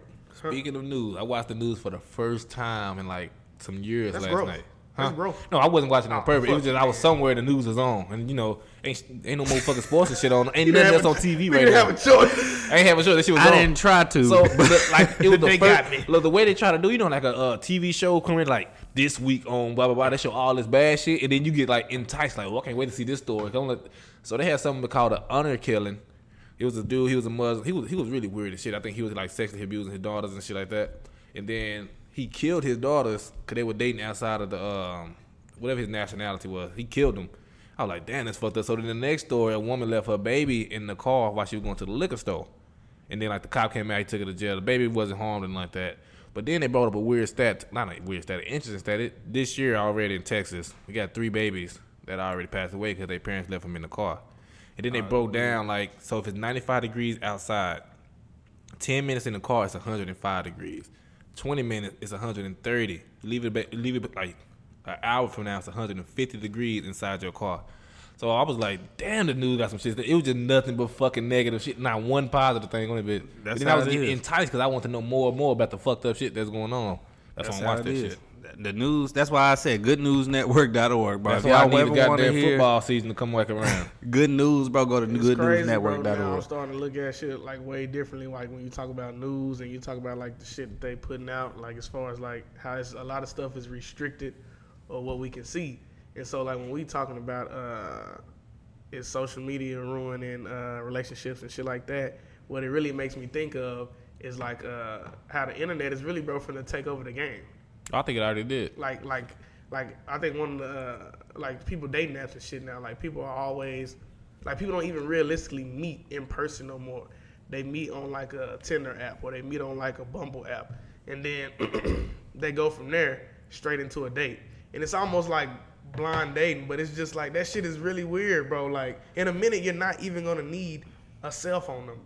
Speaking of news, I watched the news for the first time in like some years That's last growth. night. That's growth. No, I wasn't watching on Oh, purpose. It was fuck just I was somewhere the news was on, and you know, ain't ain't no motherfucking sports and shit on. Ain't nothing didn't else on TV right didn't now. have a choice. I ain't having sure that shit was I on. didn't try to. So, but, like, it was the They first. got me. Look, the way they try to do, you know, like a uh, TV show coming like this week on blah blah blah. They show all this bad shit, and then you get like enticed, like, well, I can't wait to see this story. Don't let- So they had something called an honor killing. It was a dude. He was a Muslim. He was he was really weird and shit. I think he was like sexually abusing his daughters and shit like that. And then he killed his daughters because they were dating outside of the um whatever his nationality was. He killed them. I was like, damn, that's fucked up. So then the next story, a woman left her baby in the car while she was going to the liquor store. And then like the cop came out, he took her to jail. The baby wasn't harmed and like that. But then they brought up a weird stat, not a weird stat, an interesting stat. It, this year already in Texas, we got three babies that already passed away because their parents left them in the car. And then they broke down like, so if it's 95 degrees outside, 10 minutes in the car, it's 105 degrees. 20 minutes, it's 130. Leave it, leave it like an hour from now, it's 150 degrees inside your car. So I was like, damn, the news got some shit. It was just nothing but fucking negative shit. Not one positive thing on it. But That's then I was getting is. enticed because I want to know more and more about the fucked up shit that's going on. That's, That's why I how watch it that is. shit. The news. That's why I said goodnewsnetwork.org, bro. That's if why I y'all need the ever want to goddamn hear football season to come back around. good news, bro, go to It's crazy, bro. Now I'm starting to look at shit like way differently. Like when you talk about news and you talk about like the shit that they putting out, like as far as like how it's, a lot of stuff is restricted or what we can see. And so like when we talking about uh, is social media ruining uh, relationships and shit like that, what it really makes me think of is like uh, how the internet is really bro finna take over the game. I think it already did. like like like I think one of the uh, like people dating apps and shit now. Like people are always like people don't even realistically meet in person no more. They meet on like a Tinder app or they meet on like a Bumble app, and then they go from there straight into a date. And it's almost like blind dating, but it's just like that shit is really weird, bro. Like in a minute, you're not even gonna need a cell phone number.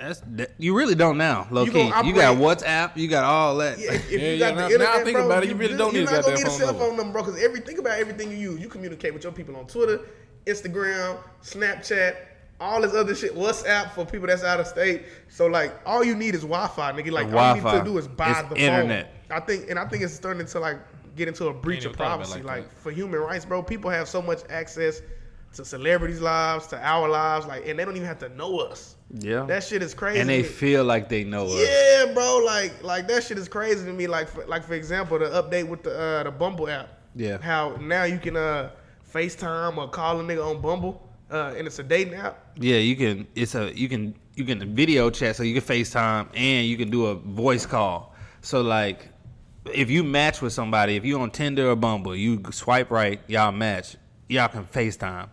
That's that, you really don't now, low You key. gonna You got WhatsApp, you got all that. Yeah, if, if Yeah, you got now- the now internet, think bro, about it, you really don't you're need not gonna goddamn need a cell phone phone number, bro. Because every think about everything you use. You communicate with your people on Twitter, Instagram, Snapchat, all this other shit, WhatsApp for people that's out of state. So like, all you need is Wi-Fi, nigga. Like, all you need to do is buy It's the internet. phone. I think, and I think it's starting to like get into a breach of thought about it privacy. like Like, for human rights, bro, people have so much access to celebrities' lives, to our lives, like, and they don't even have to know us. Yeah. That shit is crazy. and they feel like they know us. Yeah, bro. Like, like that shit is crazy to me. Like, for, like for example, the update with the uh, the Bumble app. Yeah. How now you can uh FaceTime or call a nigga on Bumble, uh, and it's a dating app. Yeah, you can. It's a you can you can video chat, so you can FaceTime and you can do a voice call. So like, if you match with somebody, if you on Tinder or Bumble, you swipe right, y'all match, y'all can FaceTime.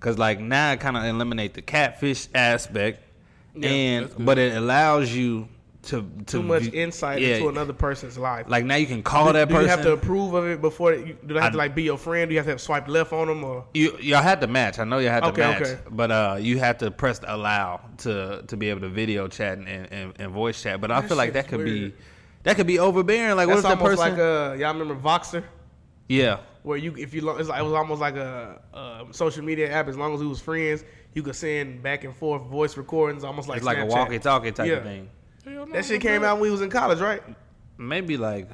Cause like now it kind of eliminate the catfish aspect, and but it allows you to to Too much view- insight yeah, into another person's life. Like now you can call that do person. you have to approve of it before? You, do they have to like be your friend? Do you have to have swipe left on them or? You y'all had to match. I know you had to Okay, match, okay. but uh, you have to press allow to to be able to video chat and, and, and voice chat. But I feel like that could weird. be that could be overbearing. Like That's what if almost person? like uh y'all remember Voxer? yeah, where you if you lo- it's like, it was almost like a, a social media app. As long as we was friends, you could send back and forth voice recordings, almost like it's like a walkie talkie type Yeah. of thing. That shit came out when we was in college, right? Maybe like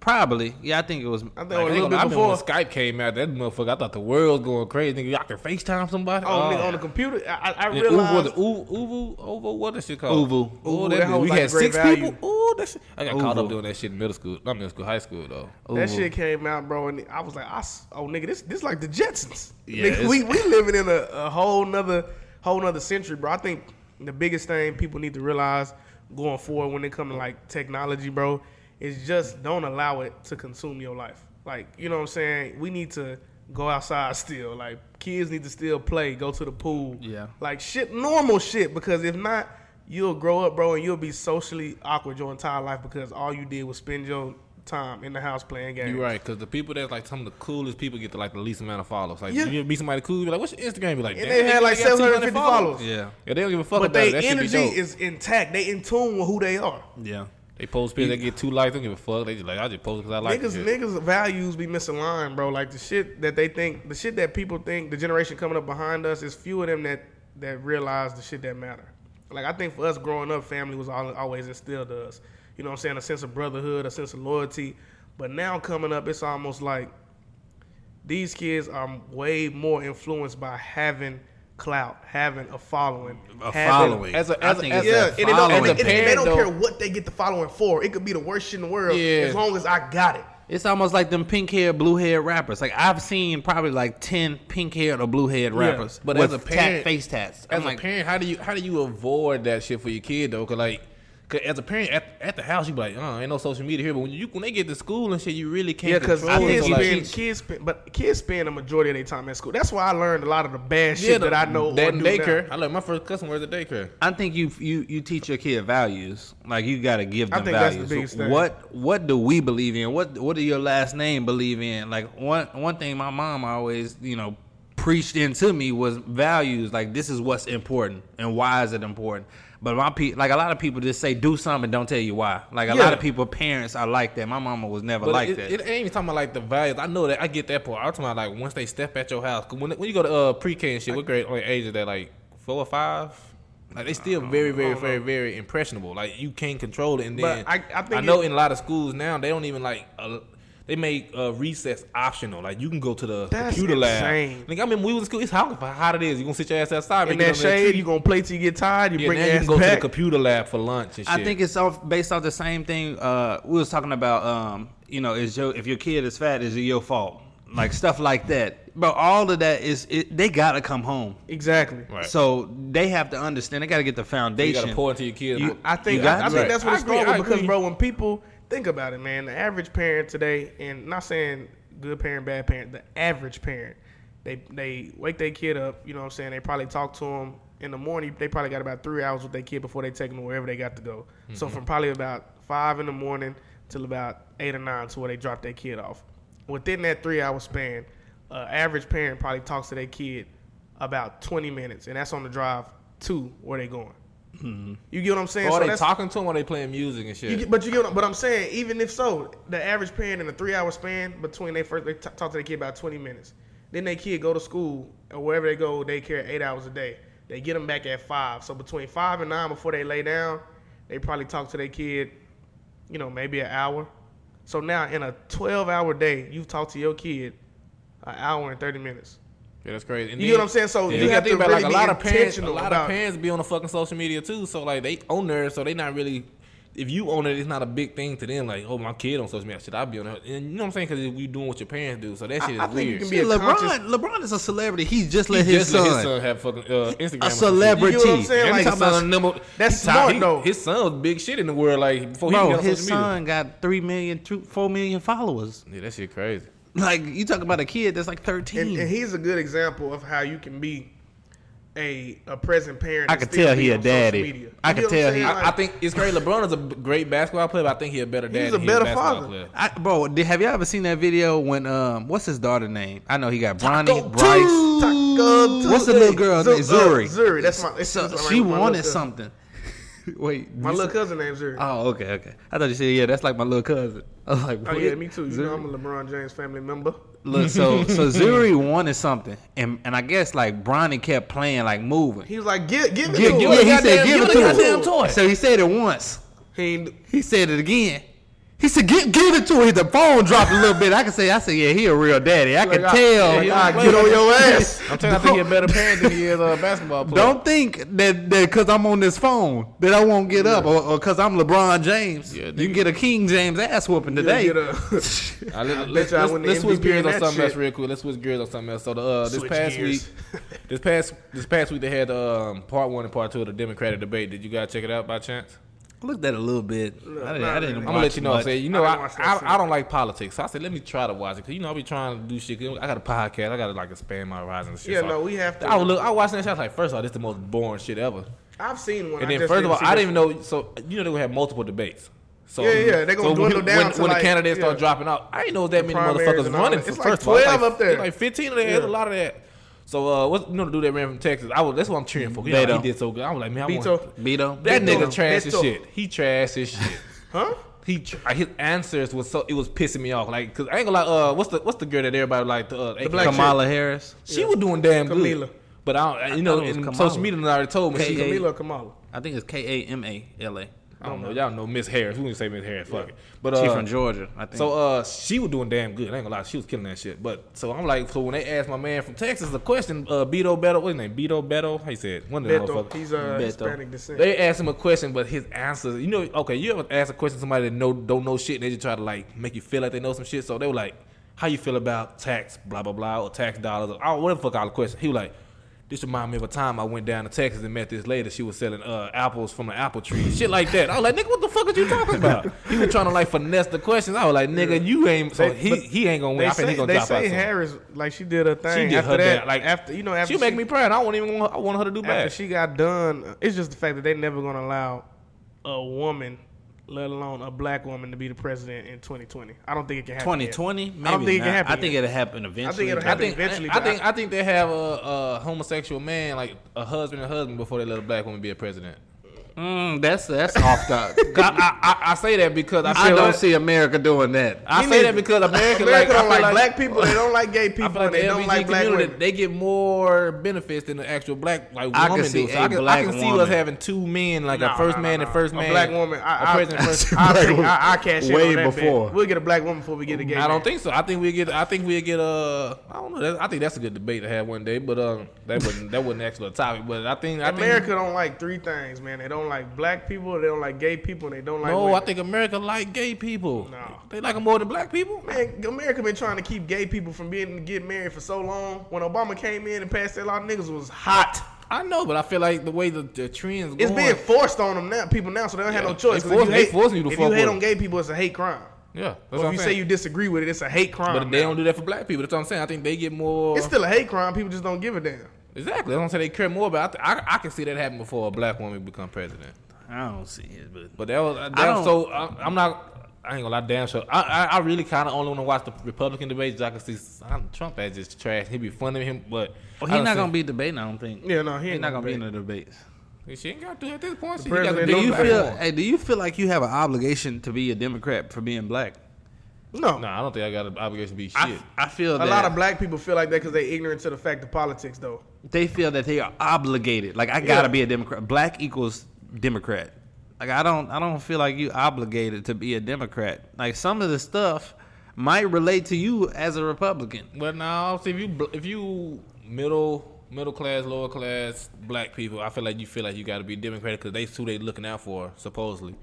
Probably. Yeah, I think it was. I think Like, a little I bit remember before. when Skype came out, that motherfucker, I thought the world was going crazy. Nigga, y'all can FaceTime somebody. Oh, nigga, oh. on the computer, I, I I Yeah, realized. ooVoo, was ooVoo, ooVoo, ooVoo, what that shit called? ooVoo. Ooh, ooVoo, that that we like had six value. people. Ooh, that shit. I got caught up doing that shit in middle school. Not middle school, high school though. That shit came out, bro, and I was like, I s oh nigga, this this like the Jetsons. Yeah, Nigga, we we living in a, a whole nother whole nother century, bro. I think the biggest thing people need to realize going forward when it comes to like technology, bro, is just don't allow it to consume your life. Like, you know what I'm saying? We need to go outside still. Like kids need to still play, go to the pool. Yeah. Like shit normal shit because if not you'll grow up, bro, and you'll be socially awkward your entire life because all you did was spend your time in the house playing games. You're right, because the people that's like some of the coolest people get the like the least amount of followers. Like Yeah. you meet somebody cool, be like, "What's your Instagram?" Be like, And "Damn, they had like got 750 followers. Yeah. Yeah, they don't give a fuck But about their that. That shit be energy is intact. They in tune with who they are. Yeah. They post pictures, they get two likes, don't give a fuck. They just like, I just post because I like niggas, it. niggas values be misaligned, bro. Like the shit that they think, the shit that people think, the generation coming up behind us is few of them that that realize the shit that matter. Like I think for us growing up, family was al- always instilled to us. You know what I'm saying? A sense of brotherhood, a sense of loyalty. But now coming up, it's almost like these kids are way more influenced by having clout, having a following, A having- following. as a as a- think as it's Yeah, that and they don't, and and they don't though- care what they get the following for. It could be the worst shit in the world Yeah. as long as I got it. It's almost like them pink haired, blue haired rappers. Like I've seen probably like ten pink haired or blue haired Yeah. rappers, But with as a parent- tat, face tats. As I'm like, a parent, how do you how do you avoid that shit for your kid though? Cause like, cause as a parent at, at the house, you be like, oh, ain't no social media here. But when you when they get to school and shit, you really can't. Yeah, because control it. kids like, spend kids spend, but kids spend a majority of their time at school. That's why I learned a lot of the bad shit yeah, that I know. that or in do daycare. now. I learned my first customer was at daycare. I think you you you teach your kid values. Like you got to give I them think that's values. the biggest thing. What what do we believe in? What what do your last name believe in? Like one one thing my mom always you know preached into me was values. Like this is what's important and why is it important. But my pe- like a lot of people just say do something don't tell you why. Like a Yeah. lot of people parents are like that. My mama was never But like it, that. it ain't even talking about like the values. I know that I get that part. I'm talking about like once they step at your house. when when you go to uh, pre-K and shit, what grade what age is that? Like four or five? Like they still very, very, very, very impressionable. Like you can't control it. And But then I- I think know it- in a lot of schools now they don't even like. Uh, they make uh, recess optional. Like you can go to the That's computer insane. lab. Like I mean, we was in school. It's how hot it is. You gonna sit your ass outside in make that shade, tree. you gonna play till you get tired. You yeah, bring now your you ass can go to the computer lab for lunch and shit. I think it's off based off the same thing. Uh, we was talking about. Um, you know, is your if your kid is fat, is it your fault? Like stuff like that. But all of that is it, they gotta come home. exactly. Right. So they have to understand. They got to get the foundation. you foundation. gotta pour into your kids. You- I think You I, I to. think that's what I it's agree, started because, bro, when people think about it, man, the average parent today, and not saying good parent, bad parent, the average parent, they they wake their kid up. You know what I'm saying? They probably talk to them in the morning. They probably got about three hours with their kid before they take them wherever they got to go. So Mm-hmm. from probably about five in the morning till about eight or nine to where they drop their kid off. Within that three hour span, uh, average parent probably talks to their kid about 20 minutes, and that's on the drive to where they going. Mm-hmm. You get what I'm saying? Or So they talking to them or they playing music and shit. you get, but you get, what- but I'm saying, even if so, the average parent in a three hour span between they first they t- talk to their kid about 20 minutes, then their kid go to school or wherever they go, they care eight hours a day. They get them back at five. So between five and nine before they lay down, they probably talk to their kid, you know, maybe an hour. So now in a 12 hour day, you've talked to your kid an hour and 30 minutes. Yeah, that's crazy. And You then- get what I'm saying? So Yeah, you gotta have to think about really like a lot of parents. A lot of parents be on the fucking social media too. So like they own there, so they not really. If you own it, it's not a big thing to them. Like, oh, my kid on social media, should I be on it? And you know what I'm saying? Because you doing what your parents do, so that shit is I think you weird. can be a LeBron, conscious- LeBron is a celebrity. He just He let his just let son. his son have fucking uh, Instagram. A celebrity. You get what I'm saying? Like, time son number, that's he top- smart, he- though. His son was big shit in the world. Like before he got on his social media. son got three million, two, four million followers. Yeah, that shit crazy. Like you talk about a kid that's like thirteen. and, and he's a good example of how you can be a a present parent. I and could tell he a daddy. I You could get what I'm tell he- Like, I, I think it's great. LeBron is a great basketball player, but I think he a better dad. He's than a he better basketball father. I, bro, did, have you ever seen that video when um, what's his daughter name? I know he got Bronny, Taco Bryce. Taco What's the little girl Zu- name? Zuri. Uh, Zuri. That's my. That's So that's my- she my wanted cousin. something. Wait, My little cousin named Zuri. Oh, okay, okay. I thought you said yeah, that's like my little cousin. I was like, oh yeah, me too. You Zuri? know, I'm a LeBron James family member. Look, so so Zuri wanted something, and and I guess like Bronny kept playing like moving. He was like, "Give, give it Give- to give- him." yeah, he said give give it the to goddamn him. toy. So he said it once. He ain't- He said it again. He said, "Give, give it to her." The phone dropped a little bit. I can say, I said, "Yeah, he a real daddy." I can I- tell. yeah, Ah, get on your ass. I'm telling you, I think he's a better parent than he is a basketball player. Don't think that that because I'm on this phone that I won't get up, or because I'm LeBron James, Yeah, you can get a King James ass whooping today. Get a- All right, let, let's, you I let's, win the let's switch MVP gears in on that something else real quick. Let's switch gears on something else. So the uh, this Switch past gears. week, this past this past week they had um, part one and part two of the Democratic debate. Did you guys check it out by chance? I looked at it a little bit. I didn't, I didn't really. I'm gonna let you know. I said, you know, I I, didn't watch I. I don't like politics. So I said, let me try to watch it because you know I be trying to do shit. I got a podcast. I got to like expand my horizons. And. Yeah, So no, we have to. I was look. I watched that shit. I was like, first of all, this is the most boring shit ever. I've seen one. And I then just first of all, I didn't even know. So you know they gonna have multiple debates. So Yeah, yeah, they gonna so when, dwindle down when, to when like- the candidates start dropping out. I didn't know that many motherfuckers running that. for It's first like of all. 12 like, up there. Like fifteen of that. There's a lot of that. So uh, what's you know the dude that ran from Texas? I was that's what I'm cheering for. You know, he did so good. I was like, man, I Beto. want Beto. that Beto. nigga trash his shit. He trash his shit. Huh? He tr- his answers was so it was pissing me off. Like, cause I ain't gonna lie. Uh, what's the what's the girl that everybody like? The, uh, the black Kamala Harris. She was doing damn Camila. good. But I don't, you I know, thought it was and Kamala. social media done already told me. K- She, K- Camila or Kamala? I think it's K A M A L A. I don't know. Y'all know Miss Harris. We can say Miss Harris. Fuck it. But uh, She from Georgia, I think. So uh, she was doing damn good. I ain't gonna lie, she was killing that shit. But so I'm like, so when they asked my man from Texas the question, uh, Beto Beto, what's his name? Beto Beto. He said? One of them Beto. motherfuckers. He's uh, Beto. Hispanic descent. They asked him a question, but his answer, you know, okay, you ever ask a question to somebody that know don't know shit, and they just try to like make you feel like they know some shit. So they were like, "How you feel about tax, blah blah blah, or tax dollars, or oh, whatever the fuck all the question." He was like, "This remind me of a time I went down to Texas and met this lady. She was selling uh, apples from an apple tree, shit like that." I was like, "Nigga, what the fuck are you talking about?" he was trying to like finesse the questions. I was like, "Nigga, you ain't." So They- he he ain't gonna win. I think he gonna they drop out. say. Harris like she did her thing. did after her that, like, after you know after She make me proud. I won't even. Want, I want her to do after bad. she got done. It's just the fact that they never gonna allow a woman, let alone a black woman, to be the president in 2020. I don't think it can happen. yet. 2020? Maybe I don't think it can happen. I yet. think it'll happen eventually. I think it'll I happen. think eventually, I, but think I- I think they have a, a homosexual man, like a husband and husband, before they let a black woman be a president. Mm, that's that's off the. I, I, I say that because I, don't like, see America doing that. I say that because America, America like, don't like, like black people. They don't like gay people. like and the they don't like black community women. they get more benefits than the actual black like I can woman see do. So a I can, I can see us having two men, like No, a first no, man no, and no. first a black woman. a I, I, president I, first. I, think- I, I can't shit Way before. We'll get a black woman before we get a gay. I don't man. think so. I think we get. I think we get uh I don't know. I think that's a good debate to have one day. But um, that wasn't that wasn't actually a topic. But I think America don't like three things, man. They don't like black people. They don't like gay people. And they don't like. no. women. I think America like gay people. No. they like them more than black people. Man, America been trying to keep gay people from being get married for so long. When Obama came in and passed that law, niggas was hot. I know, but I feel like the way the, the trends It's going, being forced on them now, people now, so they don't have no choice. They force- if they you hate, forcing you to if you hate on gay people, it's a hate crime. yeah. That's if you say you disagree with it, it's a hate crime. but they now. don't do that for black people. That's what I'm saying. I think they get more. It's still a hate crime. People just don't give a damn. Exactly. That's what I'm. They care more about. I, th- I, I can see that happen before a black woman become president. I don't see it, but But that was that I was so. I, I'm not. I ain't gonna lie, damn sure. I I, I really kind of only want to watch the Republican debates. I can see I'm, Trump as just trash. He'd be funny him, but well, he's not seen- gonna be debating. I don't think. Yeah, no, he he's ain't not gonna gonna be in the debates. She ain't got to at this point. She president got to Do don't you feel? Hey, do you feel like you have an obligation to be a Democrat for being black? No. No, I don't think I got an obligation to be shit. I, I feel A that lot of black people feel like that because they ignorant to the fact of politics, though. they feel that they are obligated. Like I gotta Yeah. be a Democrat. Black equals Democrat. Like I don't I don't feel like you obligated to be a Democrat. Like some of the stuff might relate to you as a Republican. But now, see if you bl- if you middle middle class, lower class black people, I feel like you feel like you got to be Democratic because they who they looking out for supposedly.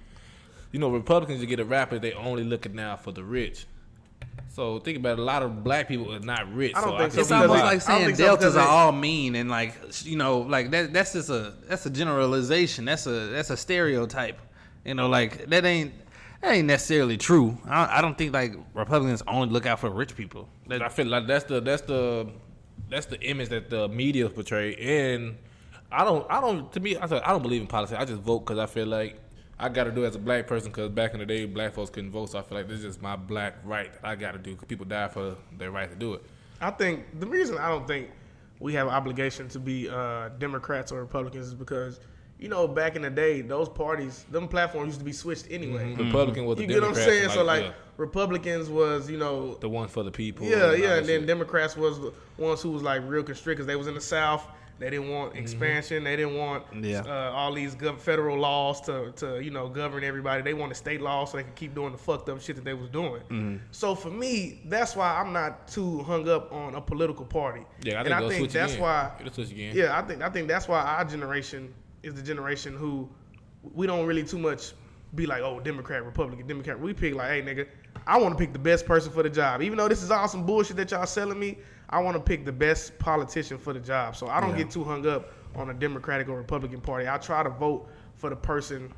You know, Republicans you get a rapper, they only looking now for the rich. So think about it, a lot of black people are not rich. I don't so think so It's almost like saying think so deltas are all mean and like you know like that that's just a that's a generalization. That's a that's a stereotype. You know like that ain't that ain't necessarily true. I, I don't think like Republicans only look out for rich people. That- I feel like that's the that's the that's the image that the media portray, and I don't I don't to me I I don't believe in politics. I just vote because I feel like I got to do it as a black person because back in the day black folks couldn't vote, so I feel like this is just my black right that I got to do because people die for their right to do it. I think the reason I don't think we have an obligation to be uh, Democrats or Republicans is because, you know, back in the day, those parties, them platforms used to be switched anyway. Republican was You get what I'm saying? so, like, yeah, Republicans was, you know, the one for the people. yeah, all yeah, and then shit. Democrats was the ones who was like real constrict because they was in the South. They didn't want expansion. They didn't want Yeah. uh, all these gov- federal laws to, to you know govern everybody. They wanted state laws so they could keep doing the fucked up shit that they was doing. So for me, that's why I'm not too hung up on a political party. Yeah, I and think I think that's again. why. Yeah, I think I think that's why our generation is the generation who we don't really too much be like, oh, Democrat, Republican, Democrat. We pick like, hey, nigga, I want to pick the best person for the job. Even though this is all some bullshit that y'all selling me, I want to pick the best politician for the job. So I don't Yeah. get too hung up on a Democratic or Republican party. I try to vote for the person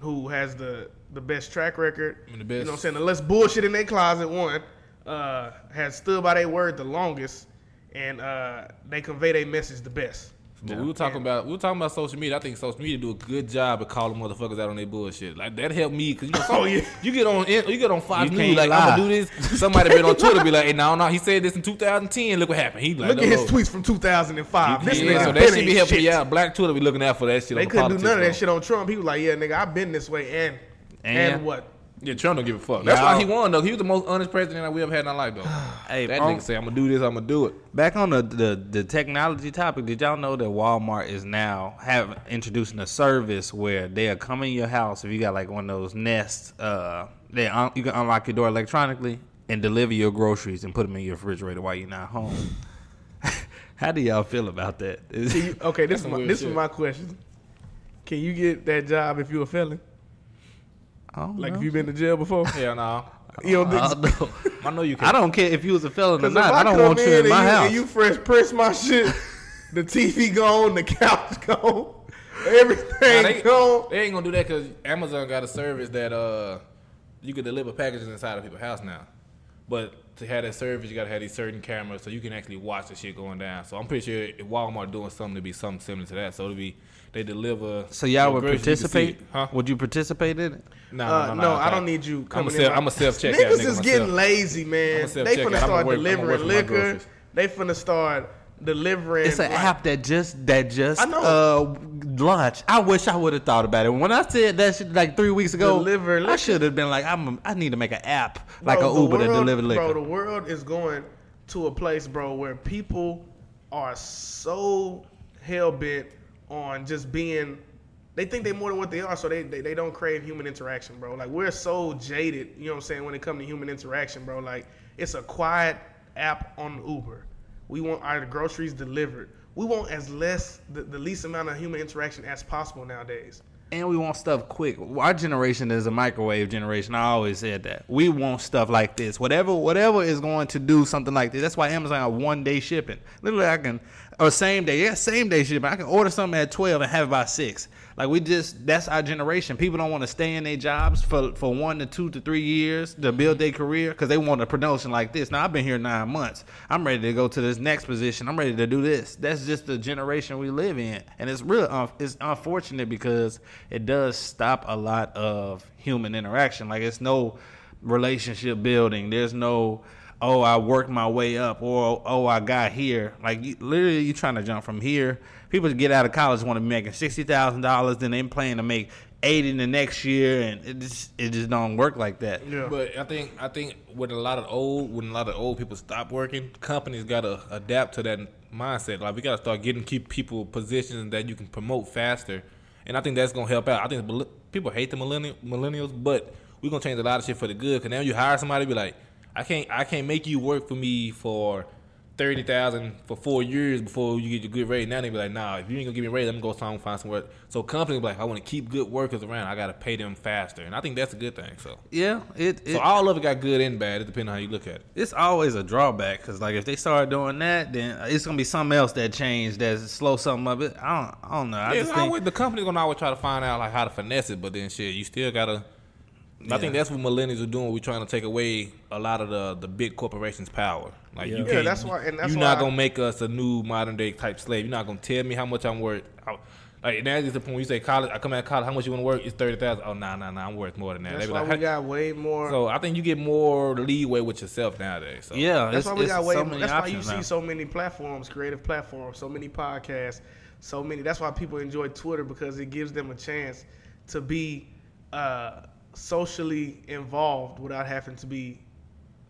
who has the the best track record. The You know what I'm saying? The less bullshit in their closet. One uh, has stood by their word the longest, and uh, they convey their message the best. But we were talking about we were talking about social media. I think social media do a good job of calling motherfuckers out on their bullshit. Like that helped me because you know, Oh, yeah. you get on eh, you get on Fox You News can't like lie. I'm gonna do this. Somebody been on Twitter be like, hey, no, no, he said this in 2010. Look what happened. He like, Look at his no. tweets from 2005. This Yeah, nigga so that shit ain't be helping shit. you out. Black Twitter be looking out for that shit. They on couldn't do none of that politics, shit on Trump. He was like, "Yeah, nigga, I've been this way, and and, And- what? Though. Yeah, Trump don't give a fuck. That's Y'all- why he won though. He was the most honest president that we ever had in our life though. Hey, that on- nigga say I'm gonna do this. I'm gonna do it. Back on the, the the technology topic, did y'all know that Walmart is now have introducing a service where they'll come in your house if you got like one of those Nest, uh, they un- you can unlock your door electronically and deliver your groceries and put them in your refrigerator while you're not home. How do y'all feel about that? Is- you, okay, this is my, weird this is my question. Can you get that job if you're a felon? I don't Like know. if you been to jail before? Yeah, no. You don't I think? don't know. I know you can. I don't care if you was a felon or Because if not. I, I don't want you in in my you, house. and you fresh press my shit, the TV gone, the couch gone, everything Nah, they, gone. they ain't gonna do that because Amazon got a service that uh you can deliver packages inside of people's house now. But to have that service, you gotta have these certain cameras so you can actually watch the shit going down. So I'm pretty sure Walmart doing something to be something similar to that. So it'll be they deliver. so y'all would groceries, you participate? Huh? Would you participate in it? No, Uh, no, I don't need you I'm a coming self, in. I'm a self check. Niggas is getting lazy, man. They finna. I'ma start work- I'ma delivering liquor. They finna start delivering. It's an like- app that just that just I know. uh launched. I wish I would have thought about it. When I said that shit like three weeks ago, Deliver I should have been like, I'm. A, I need to make an app like Bro, a the Uber to deliver liquor. Bro, the world is going to a place, bro, where people are so hell bent on just being. They think they're more than what they are, so they, they they don't crave human interaction, bro. Like we're so jaded, you know what I'm saying, when it comes to human interaction, bro. Like it's a quiet app on Uber. We want our groceries delivered. We want as less the, the least amount of human interaction as possible nowadays. And we want stuff quick. Our generation is a microwave generation. I always said that. We want stuff like this. Whatever whatever is going to do something like this. That's why Amazon got one day shipping. Literally I can or same day. Yeah, same day shipping. I can order something at 12 and have it by 6. Like we just that's our generation. People don't want to stay in their jobs for for 1 to 2 to 3 years to build mm-hmm. their career cuz they want a promotion like this. Now I've been here 9 months. I'm ready to go to this next position. I'm ready to do this. That's just the generation we live in. And it's real un- it's unfortunate because it does stop a lot of human interaction. Like it's no relationship building. There's no oh I worked my way up or oh I got here. Like you, literally you trying to jump from here. People get out of college want to be making sixty thousand dollars, then they plan to make eighty in the next year, and it just it just don't work like that. Yeah. But I think I think when a lot of old when a lot of old people stop working, companies gotta adapt to that mindset. Like we gotta start getting keep people positions that you can promote faster, and I think that's gonna help out. I think people hate the millennial, millennials, but we're gonna change a lot of shit for the good. Cause now you hire somebody, be like, I can't I can't make you work for me for. Thirty thousand for four years before you get your good rate. Now they be like, nah, if you ain't gonna give me a rate, let me go somewhere find somewhere. So companies be like, I want to keep good workers around. I gotta pay them faster, and I think that's a good thing. So Yeah, it, it so all of it got good and bad. It depends on how you look at it. it's always a drawback because like if they start doing that, then it's gonna be something else that changed that slow something up. It I don't I don't know. I Yeah, just think always, the company's gonna always try to find out like how to finesse it, but then shit, you still gotta. I think that's what millennials are doing. We're trying to take away a lot of the the big corporations' power. Like you can't. Yeah, that's why. And that's you're not why I- gonna make us a new modern day type slave. You're not gonna tell me how much I'm worth. I- Like now is the point you say college. I come out of college. How much you want to work? It's thirty thousand. Oh no no no, I'm worth more than that. That's They be why like, we "How-" got way more. so I think you get more leeway with yourself nowadays. So. yeah, That's why we got way. so more. many that's why you options see so many platforms, creative platforms, so many podcasts, so many. That's why people enjoy Twitter because it gives them a chance to be uh, socially involved without having to be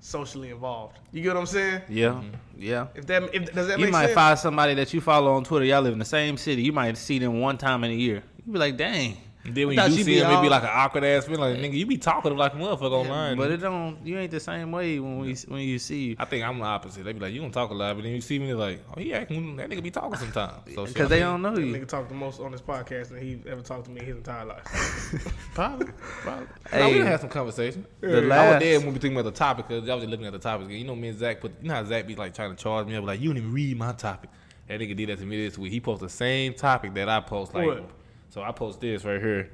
socially involved. You get what I'm saying? Yeah, mm-hmm. yeah. If that if, does that You make might sense? find somebody that you follow on Twitter. Y'all live in the same city. You might see them one time in a year. You'd be like, dang. And then when you do see him, it be like an awkward ass feeling. Like, nigga, you be talking to like a motherfucker online. But it don't. You ain't the same way when we when you see you. I think I'm the opposite. They be like, you don't talk a lot, but then you see me like, oh, he acting, that nigga be talking sometimes. So Because they don't know That you. nigga talked the most on this podcast than he ever talked to me his entire life. Probably. Probably. Hey. no, we done had some conversation. The I was last- there when we thinking about the topic because I was just looking at the topics. You know, me and Zach but You know how Zach be like trying to charge me up, like you don't even read my topic. That nigga did that to me this week. He posted the same topic that I post. Like, What? So I post this right here,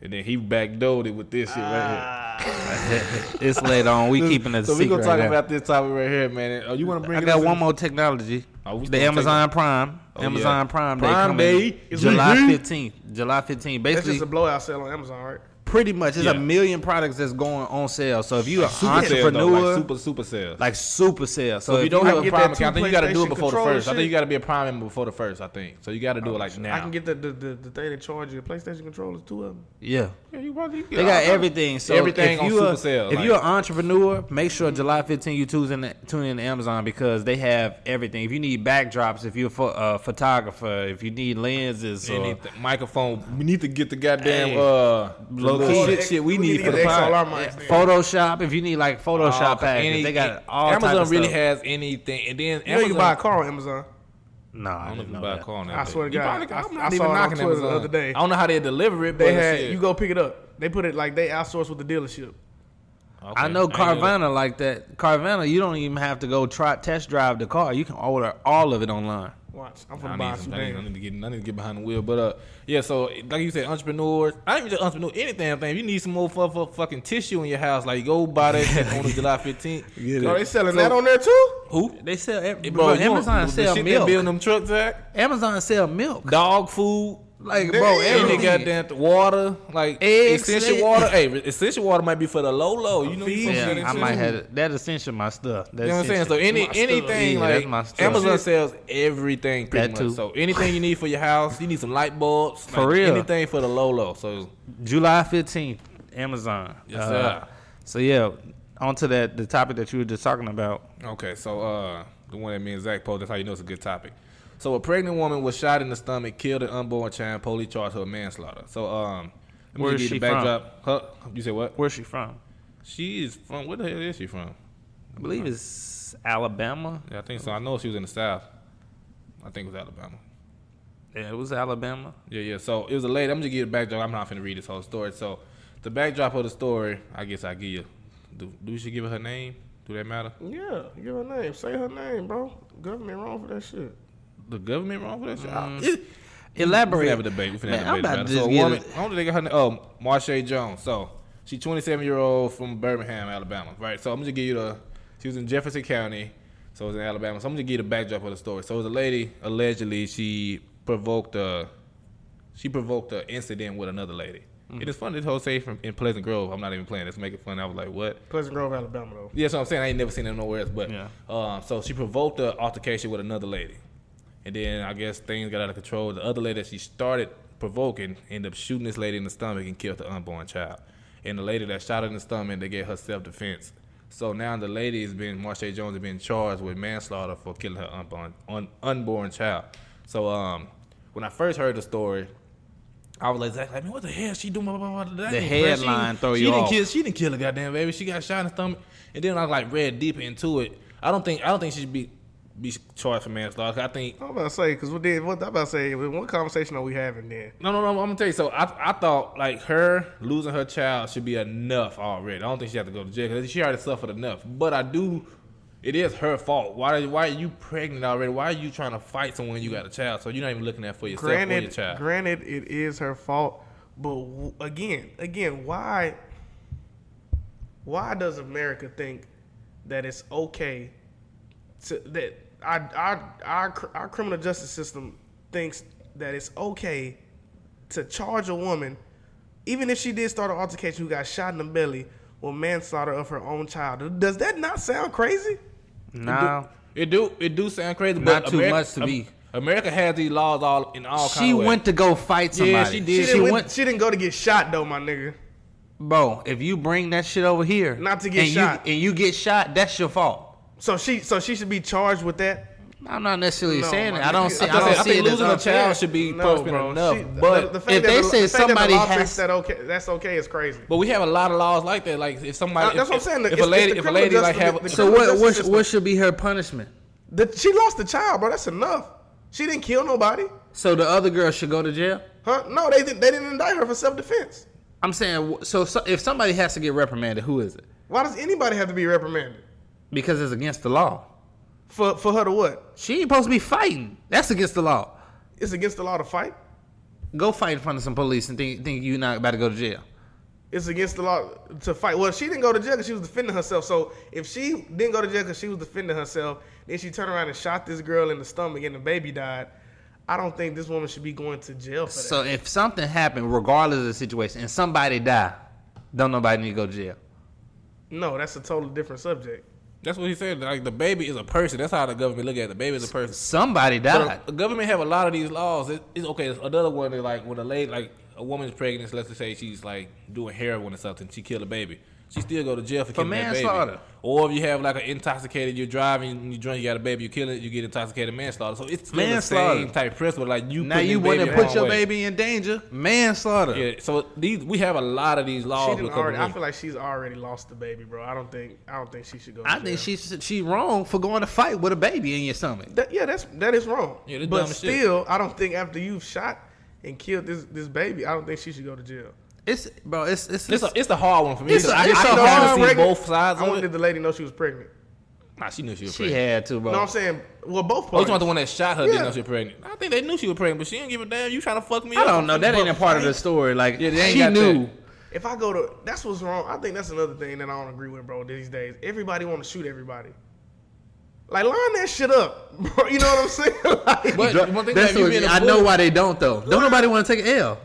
and then he backdoored it with this shit right here. It's late on. We keeping it so we secret. gonna talk right about this topic right here, man. Oh, you want to bring? I got one in- more technology. Oh, the still Amazon Prime. Oh, Amazon yeah. Prime Day Prime coming Day July fifteenth. July fifteenth. That's Basically, just a blowout sale on Amazon, right? Pretty much, it's Yeah. a million products that's going on sale. So if you're an Super sale, though, entrepreneur, like super super sales. like super sale. So, So if you don't have a get Prime that account, two then you got to do it before the controller first. I think you got to be a Prime member before the first. I think so. You got to do it like now. I can get the the, the, the thing that charge you PlayStation controllers, two of them. yeah. Yeah, you probably They got everything. So Everything if on you super are, sale, If like- you're an entrepreneur, make sure July 15 you tune in tune in to Amazon because they have everything. If you need backdrops, if you're a pho- uh, photographer, if you need lenses, We or, need the microphone. We need to get the goddamn Hey. uh Low key. shit, shit we We need need for the get the XLR pod. mics then. Photoshop, if you need like Photoshop Oh, packages, any- they got all Amazon type of really stuff. has anything, and then You know you can buy a car on Amazon. No, I I don't didn't even know buy a that. car on. I swear to God, probably- I- I'm I not saw even it on knocking Twitter the other day. I don't know how they deliver it, but They had shit. you go pick it up. They put it like they outsource with the dealership. Okay. I know ain't that. Carvana like that. Carvana, you don't even have to go try test drive the car. You can order all of it online. Watch, I'm I gonna buy some, some I, need, I things. need to get I need to get behind the wheel, but uh, yeah. So like you said, entrepreneurs. I ain't even just entrepreneur. Anything, thing. If you need some more fu- fu- fucking tissue in your house, like go buy that on the July 15th. Oh, they selling that on there too? Who? They sell ev- Hey, bro, Amazon want- the sell shit they milk. building them trucks at Amazon sell milk. dog food. Like, Damn. bro, Any everything. goddamn water, like Eggs, essential they- water. Hey, essential water might be for the low low. You know, you Feed. supposed to Yeah, I might essential. have that essential my stuff. That's You know what I'm saying? So essential. any anything Yeah, that's like my stuff. Amazon sells everything pretty That much. too. So anything you need for your house, you need some light bulbs, For like, real. anything for the low low. So July fifteenth, Amazon. Yes, Uh, sir. So yeah, onto that the topic that you were just talking about. okay, so uh, the one that me and Zach posted, that's how you know it's a good topic. So a pregnant woman was shot in the stomach, killed an unborn child. Police charged her with manslaughter. So um, let me Where give is you she the backdrop. Huh? You said what? Where's she from? She is from. Where the hell is she from? I believe it's Alabama. Yeah, I think so. I know she was in the south. I think it was Alabama. Yeah, it was Alabama. Yeah, yeah. So it was a lady. I'm just give you the backdrop. I'm not finna read this whole story. So the backdrop of the story, I guess I give you. Do, do we should give her her name? Do that matter? Yeah, give her name. Say her name, bro. Government wrong for that shit. The government wrong for that shit? I- it- We Elaborate. finna have a debate. We finna Man, have a I'm debate about about to it. So just a woman, it. I don't think they got her name. Oh, Marshae Jones. So she's 27 year old from Birmingham, Alabama. Right. So I'm gonna give you the. She was in Jefferson County. So it was in Alabama. So I'm gonna give you the backdrop of the story. So it was a lady. Allegedly, she provoked a. She provoked an incident with another lady. Mm. It is funny. This whole say from in Pleasant Grove. I'm not even playing. Let's make it fun. I was like, what? Pleasant Grove, Alabama, though. Yeah, so I'm saying I ain't never seen it nowhere else. But Yeah. um, so she provoked the altercation with another lady, and then I guess things got out of control. The other lady that she started provoking ended up shooting this lady in the stomach and killed the unborn child. And the lady that shot her in the stomach, they gave her self defense. So now the lady has been Marshae Jones has been charged with manslaughter for killing her unborn un, unborn child. So um, when I first heard the story. I was like, like, man, what the hell she doing? Blah, blah, blah, blah. That The fair. She- headline throw she you didn't off. Kill, she didn't kill a goddamn baby. She got shot in the stomach. And then I like read deeper into it. I don't think I don't think she should be be charged for manslaughter. I think I'm about to say, because what did what I'm about to say? What conversation are we having then? no, no, no. I'm gonna tell you. So I, I thought like her losing her child should be enough already. I don't think she had to go to jail because she already suffered enough. But I do. It is her fault. Why? Why are you pregnant already? Why are you trying to fight someone you got a child? So you're not even looking at for yourself or your child. granted, it is her fault, but w- again, again, why? Why does America think that it's okay to that our our our, our criminal justice system thinks that it's okay to charge a woman, even if she did start an altercation who got shot in the belly, with manslaughter of her own child? Does that not sound crazy? No. It do it do sound crazy, Not but too America- much to Am- me. America has these laws all in all. She kind of ways. went to go fight somebody. Yeah, she She did. didn't, went, she didn't go to get shot though, my nigga. bro, if you bring that shit over here, Not to get and shot. you, and you get shot, that's your fault. So she so she should be charged with that. I'm not necessarily No, saying my it. I don't nigga. see. I I, I, don't think, I see think it as losing a child should be punishment enough. She- but the, the if they the, said the fact that somebody the law has- that okay, that's okay is crazy. but we have a lot of laws like that. Like if somebody, Uh, that's if, what I'm saying. if It's- a lady, if a lady criminal like have, the So what? What, system. what should be her punishment? The, she lost the child, bro. That's enough. She didn't kill nobody, So the other girl should go to jail. huh? No, they didn't. They didn't indict her for self defense. I'm saying. So, so if somebody has to get reprimanded, who is it? Why does anybody have to be reprimanded Because it's against the law. for for her to what? She ain't supposed to be fighting. That's against the law. It's against the law to fight. Go fight in front of some police and think think you not about to go to jail. It's against the law to fight. Well, she didn't go to jail because she was defending herself. So if she didn't go to jail because she was defending herself, then she turned around and shot this girl in the stomach and the baby died. I don't think this woman should be going to jail for that. So if something happened, regardless of the situation, and somebody died, don't nobody need to go to jail. no, that's a totally different subject. That's what he said. Like the baby is a person. That's how the government look at it. The baby is a person. Somebody died. the government have a lot of these laws. It, it's okay. It's Another one is like when a lady, like a woman's pregnant. Let's just say she's like doing heroin or something. She killed a baby. She still go to jail for, For killing that baby. manslaughter. Or if you have like an intoxicated, you're driving, you drink, you got a baby, you kill it, you get intoxicated manslaughter. So it's still Manslaughter. the same type of principle. Like you now you this want to put your way. baby in danger. Manslaughter. Yeah. So these we have a lot of these laws. didn't because of already, I feel like she's already lost the baby, bro. I don't think I don't think she should go. To I jail. think she's she wrong for going to fight with a baby in your stomach. That, yeah, that's that is wrong. Yeah, that's but dumb as shit. still, I don't think after you've shot and killed this this baby, I don't think she should go to jail. It's bro. It's it's, It's a, it's the hard one for me. It's a- I, it's I a can hard kinda see both sides I of wonder it. did the lady know she was pregnant? Nah, she knew she was she pregnant. had to, bro. No, I'm saying, well, both Oh, you parties. talking about the one that shot her? Yeah. Didn't know she was pregnant. I think they knew she was pregnant, but she didn't give a damn. You trying to fuck me I up? don't know. That ain't a part of the story. Like Yeah, they ain't she got knew. that. if I go to, that's what's wrong. I think that's another thing that I don't agree with, bro. These days, everybody want to shoot everybody. Like line that shit up, bro. You know what I'm saying? Like, But one thing That's that you what- being a I know why they don't though. Don't nobody want to take an L.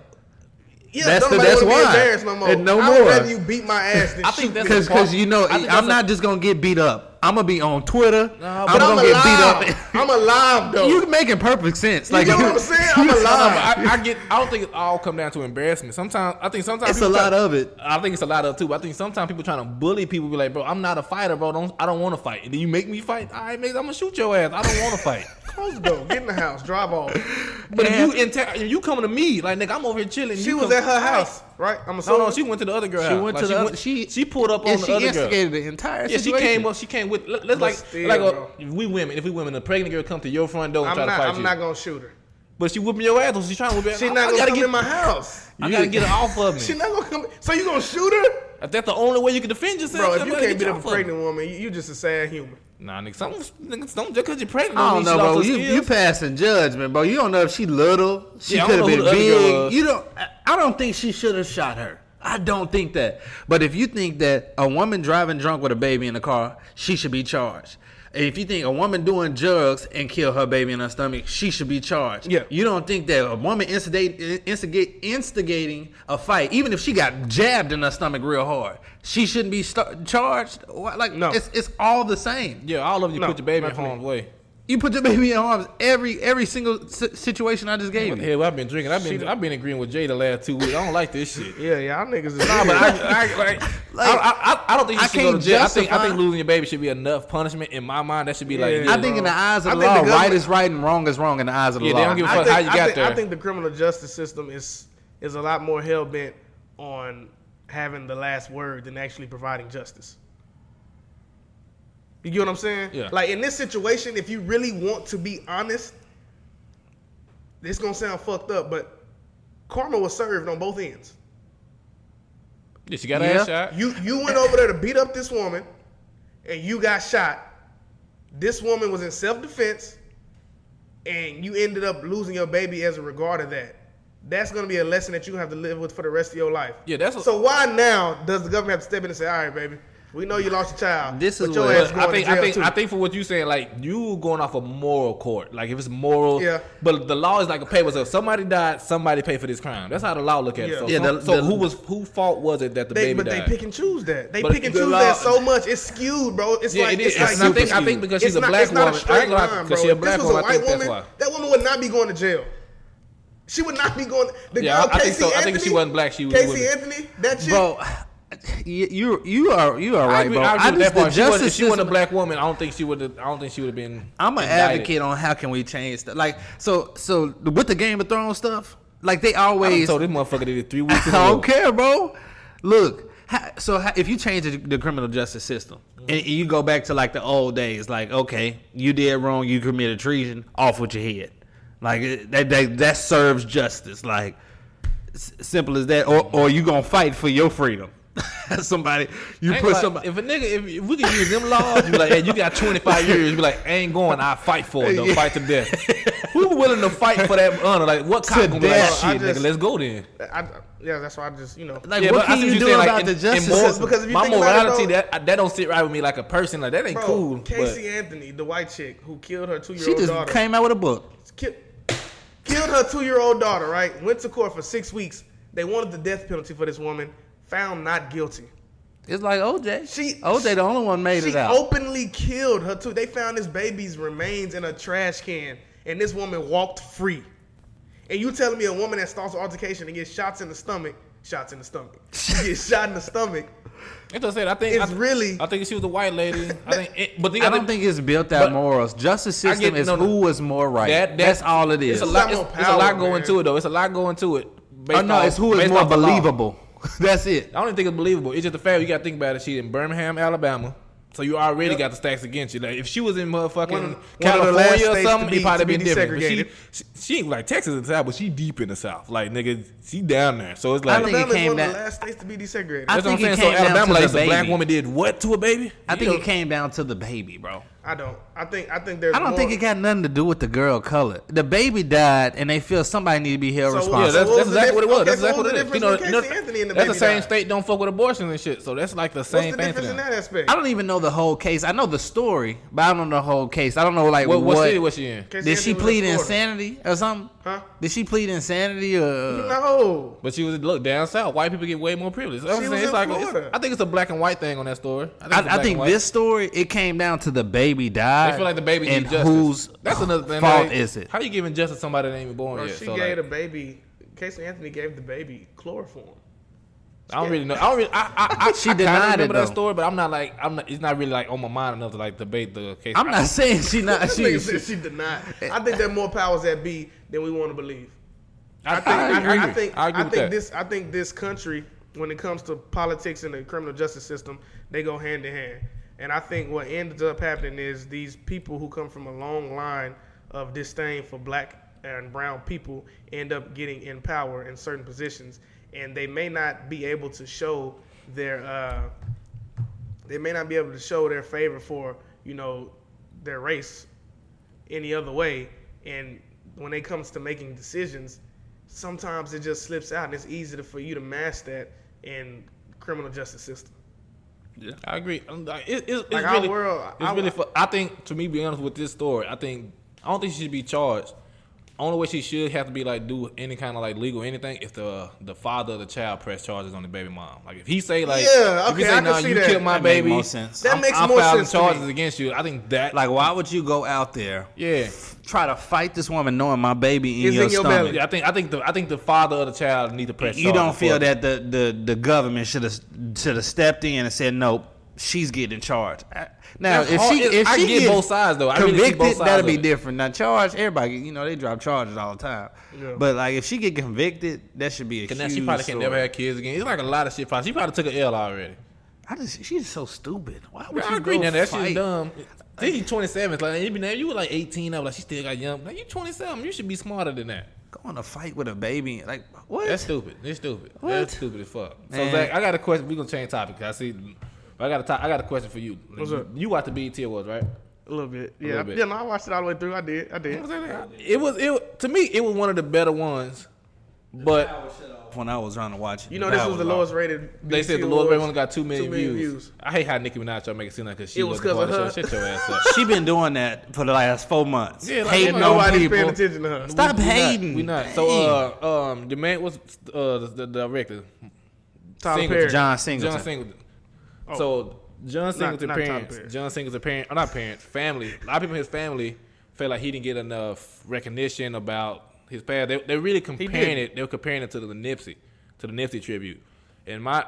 yeah, that's the- that's why. no more. And no I would more. rather you beat my ass than I think shoot that's me. Because you know I think I'm that's not a- just gonna get beat up. I'm gonna be on Twitter. but I'm But I'm gonna get alive. beat up. I'm alive though. You're making perfect sense. Like You Like get what I'm saying? I'm No, no, alive. I, I get. I don't think it all come down to embarrassment. Sometimes I think sometimes It's a lot try- of it. I think it's a lot of it too. But I think sometimes people trying to bully people. Be like, bro, I'm not a fighter, bro. Don't I don't want to fight. And then you make me fight. All right, nigga, I'm gonna shoot your ass. I don't want to fight. Close the door. Get in the house. Drive off. But if you inter- if you coming to me, like nigga, I'm over here chilling. She you was come- at her house, right? I'm No, assuming. no, she went to the other girl. She house. went Like, to the other- went- she- she pulled up on the other girl. She instigated the entire Yeah, she came up. She came with. let- Let's like still, like a, if we women. If we women, a pregnant girl come to your front door and I'm try not. to fight I'm you. not gonna shoot her. but she whooping your ass. So she trying to whoop your ass. She's not I gonna gotta come get, in my house. I gotta get her off of me. She's not gonna come. So you gonna shoot her, If that's the only way you can defend yourself, bro? If you can't beat up a off of me. pregnant woman, you, you just a sad human. Nah, nigga, some niggas don't just cause you're pregnant. I don't know, bro. lost her You you passing judgment, bro. You don't know if she little. She Yeah, could have been who the other girl big. You don't. I don't think she should have shot her. I don't think that. But if you think that a woman driving drunk with a baby in the car, she should be charged. And if you think a woman doing drugs and kill her baby in her stomach, she should be charged. Yeah. You don't think that a woman instigate, instigate, instigating a fight, even if she got jabbed in her stomach real hard, she shouldn't be st- charged? Like, No. it's, it's all the same. Yeah, all of you No, put your baby in not to harm's way. You put your baby in harm's every every single situation I just gave What the you. hell? I've been drinking. I've been She- I've been agreeing with Jay the last two weeks. I don't like this shit. Yeah, y'all niggas is. Nah, but I, I, like, Like, I, I, I don't think you I should go to can't jail. I think, I think losing your baby should be enough punishment. In my mind, that should be like. Yeah. yeah, I think in the eyes of I the think law, the right is right and wrong is wrong in the eyes of the Yeah, law. they don't give a I fuck think, how you I got think, there. I think the criminal justice system is is a lot more hell bent on having the last word than actually providing justice. You get what I'm saying? Yeah. Like in this situation, if you really want to be honest, this gonna sound fucked up, but karma was served on both ends. Yeah, she got Yeah. ass shot. You you went over there to beat up this woman, and you got shot. This woman was in self defense, and you ended up losing your baby as a regard of that. That's gonna be a lesson that you have to live with for the rest of your life. Yeah, that's a- so. Why now does the government have to step in and say, "All right, baby, we know you lost your child. This is your what- ass going I think to I think too." I think for what you saying, like you going off a moral court. Like if it's moral, Yeah. But the law is like a paper. So if somebody died, somebody pay for this crime. That's how the law look at Yeah. it. So, Yeah, some- the- so the- who was who fault was it that the They, baby but died? they pick and choose that. They But pick and the choose law- that so much. It's skewed, bro. It's Yeah, like it is. it's like I think I think because skewed. she's a It's not- black it's woman. straight I ain't line, because bro. she a black this was woman, I white think that's woman, why. That woman would not be going to jail. She would not be going. The Yeah, girl, I- I think Casey so. I think Anthony, if she wasn't black, she would- Casey. Anthony, that chick. bro. You you you are you are I right, agree, bro. I I just that She wasn't- she wasn't a black woman, I don't think she would. have I don't think she would have been. I'm an indicted. advocate on how can we change stuff. Like so so with the Game of Thrones stuff, like they always. told this motherfucker did it three weeks I don't care, bro. Look, so if you change the, criminal justice system mm-hmm. and you go back to like the old days, like okay, you did wrong, you committed treason, off with your head. Like that that, that serves justice. Like simple as that. Or or you gonna fight for your freedom. somebody you put gonna somebody. if a nigga, if, if we can use them laws, you be like, hey, you got 25 years. You be like, I ain't going. I fight for it. Don't Yeah. fight to death. Who willing to fight for that honor? Like, what cop To gonna be like, shit, just- nigga, let's go then. I, yeah, that's why I just you know. Like Yeah, what but I can you what do saying. about Like, the in, justice in moral, system? because if you my think about it, morality, though- that that don't sit right with me like a person. Like that ain't Bro, cool. Casey but Anthony, the white chick who killed her two year old, she old just daughter, came out with a book. ki- killed her two year old daughter. Right, went to court for six weeks. They wanted the death penalty for this woman. Found not guilty. It's like OJ. She- OJ the only one made it out. She openly killed her too. They found this baby's remains in a trash can, and this woman walked free. And you telling me a woman that starts an altercation and gets shots in the stomach, shots in the stomach, she gets shot in the stomach. That's what I said. I think It's I, really- I think she was a white lady. I think, it, but the I other- don't think it's built that morals. Justice system get- is no, no. who was more right. That, That's all it is. It's a lot. a It's, lot more it's a lot going man. to it though. It's a lot going to it. based Oh no, off- it's who is more off law. believable. That's it. I don't even think it's believable. It's just the fact you got to think about it. She in Birmingham, Alabama. So you already Yep. got the stacks against you. Like if she was in motherfucking One of- one of the last California or states to something, be- it probably be been different. But she, desegregated. she, she ain't like Texas in the south, but she deep in the south. Like nigga, she down there. So it's like I think it Alabama is came one of the last states to be desegregated. I that's what I'm think it saying. So came Alabama, to like the if a black woman did what to a baby? I think You it came down to the baby, bro. I don't. I think. I think there's. I don't more, think it got nothing to do with the girl color. The baby died, and they feel somebody need to be held So, Yeah, responsible. that's, what that's was exactly what it was. difference- That's so exactly what what was it the. You know, difference you know, Casey Anthony and the that's the same died? state don't fuck with abortions and shit. So that's like the What's same the thing for difference in that aspect? I don't even know the whole case. I know the story, but I don't know the whole case. I don't know like What, what. what city was she in? Casey did she Anthony was plead insanity or something? Huh? Did she plead insanity or? Uh, no. But she was look down south. White people get way more privilege. That's I'm saying. It's in like Florida. I think it's a black and white thing on that story. I think, it's I, a black I think and white. this story it came down to the baby died. I feel like the baby and needs justice. whose That's another thing. fault like, is it? How you giving justice to somebody that ain't even born Bro, yet? she So, gave like, the baby. Casey Anthony gave the baby chloroform. I don't really know. I don't really. I, I, I, She I kinda denied it, remember that story, but I'm not like I'm not. It's not really like on my mind enough to like debate the case. I'm I- not saying she not she. she said she denied. I think there are more powers that be than we want to believe. I, I think. I, agree. I think. I I, agree with think that. this. I think this country, when it comes to politics and the criminal justice system, they go hand in hand. And I think what ends up happening is these people who come from a long line of disdain for black and brown people end up getting in power in certain positions, and they may not be able to show their. Uh, they may not be able to show their favor for you know their race any other way and when it comes to making decisions sometimes it just slips out and it's easy to, for you to mask that in criminal justice system I agree. Like, it- it's, it's Like, really, world- it's I- really. I think, to me, be honest with this story, I think I don't think she should be charged. Only way she should have to be like do any kind of like legal anything if the the father of the child press charges on the baby mom. Like if he say like, Yeah, if he okay, say I can nah, see you that. killed my That make baby, more sense. That I'm, makes I'm more filing sense to charges against you. I think that Like, why would you go out there yeah. try to fight this woman knowing my baby in It's your in your stomach? belly. Yeah, I think I think the I think the father of the child need to press. You don't feel that the, the, the government should have should have stepped in and said nope, she's getting charged. Now, That's if hard. she if I she get both sides, though. I convicted, that'll be different. Now, charge everybody, you know, they drop charges all the time. Yeah. But like, if she get convicted, that should be a Cause now she probably can never have kids again. It's like a lot of shit. She probably took an L already. I just she's so stupid. Why would I you agree. Now that shit's dumb. I think you 27. It's like you, now you were like 18. I was like, she still got young. Now you 27. You should be smarter than that. Go Going to fight with a baby, like what? That's stupid. That's stupid. What? That's stupid as fuck. So Man. Zach, I got a question. We gonna change topic. I see. I got a. To- I got a question for you. What's up? You watched the BET Awards, right? a little bit yeah little bit. yeah no, i watched it all the way through i did i did It was. It to me. It was one of the better ones. But when I was trying to watch it, you know this that was the off. lowest rated they said the lowest Awards. one got two million, Two million views. views. I hate how Nicki Minaj try to make it seem like 'cause she It was wasn't 'cause of her. show. Shut your ass up. She been doing that for the last four months. Yeah, like, hating on nobody's people. paying attention to her Stop We not- hating. We not. So uh um the man was uh the, the director. Tyler Singleton. Perry. John Singleton. John Singleton. Oh. So John Singleton not Tyler parents. John Singleton parent, or oh, not parents, family. A lot of people in his family felt like he didn't get enough recognition about his past. They they really comparing it. They were comparing it to the Nipsey, to the Nipsey tribute. And my,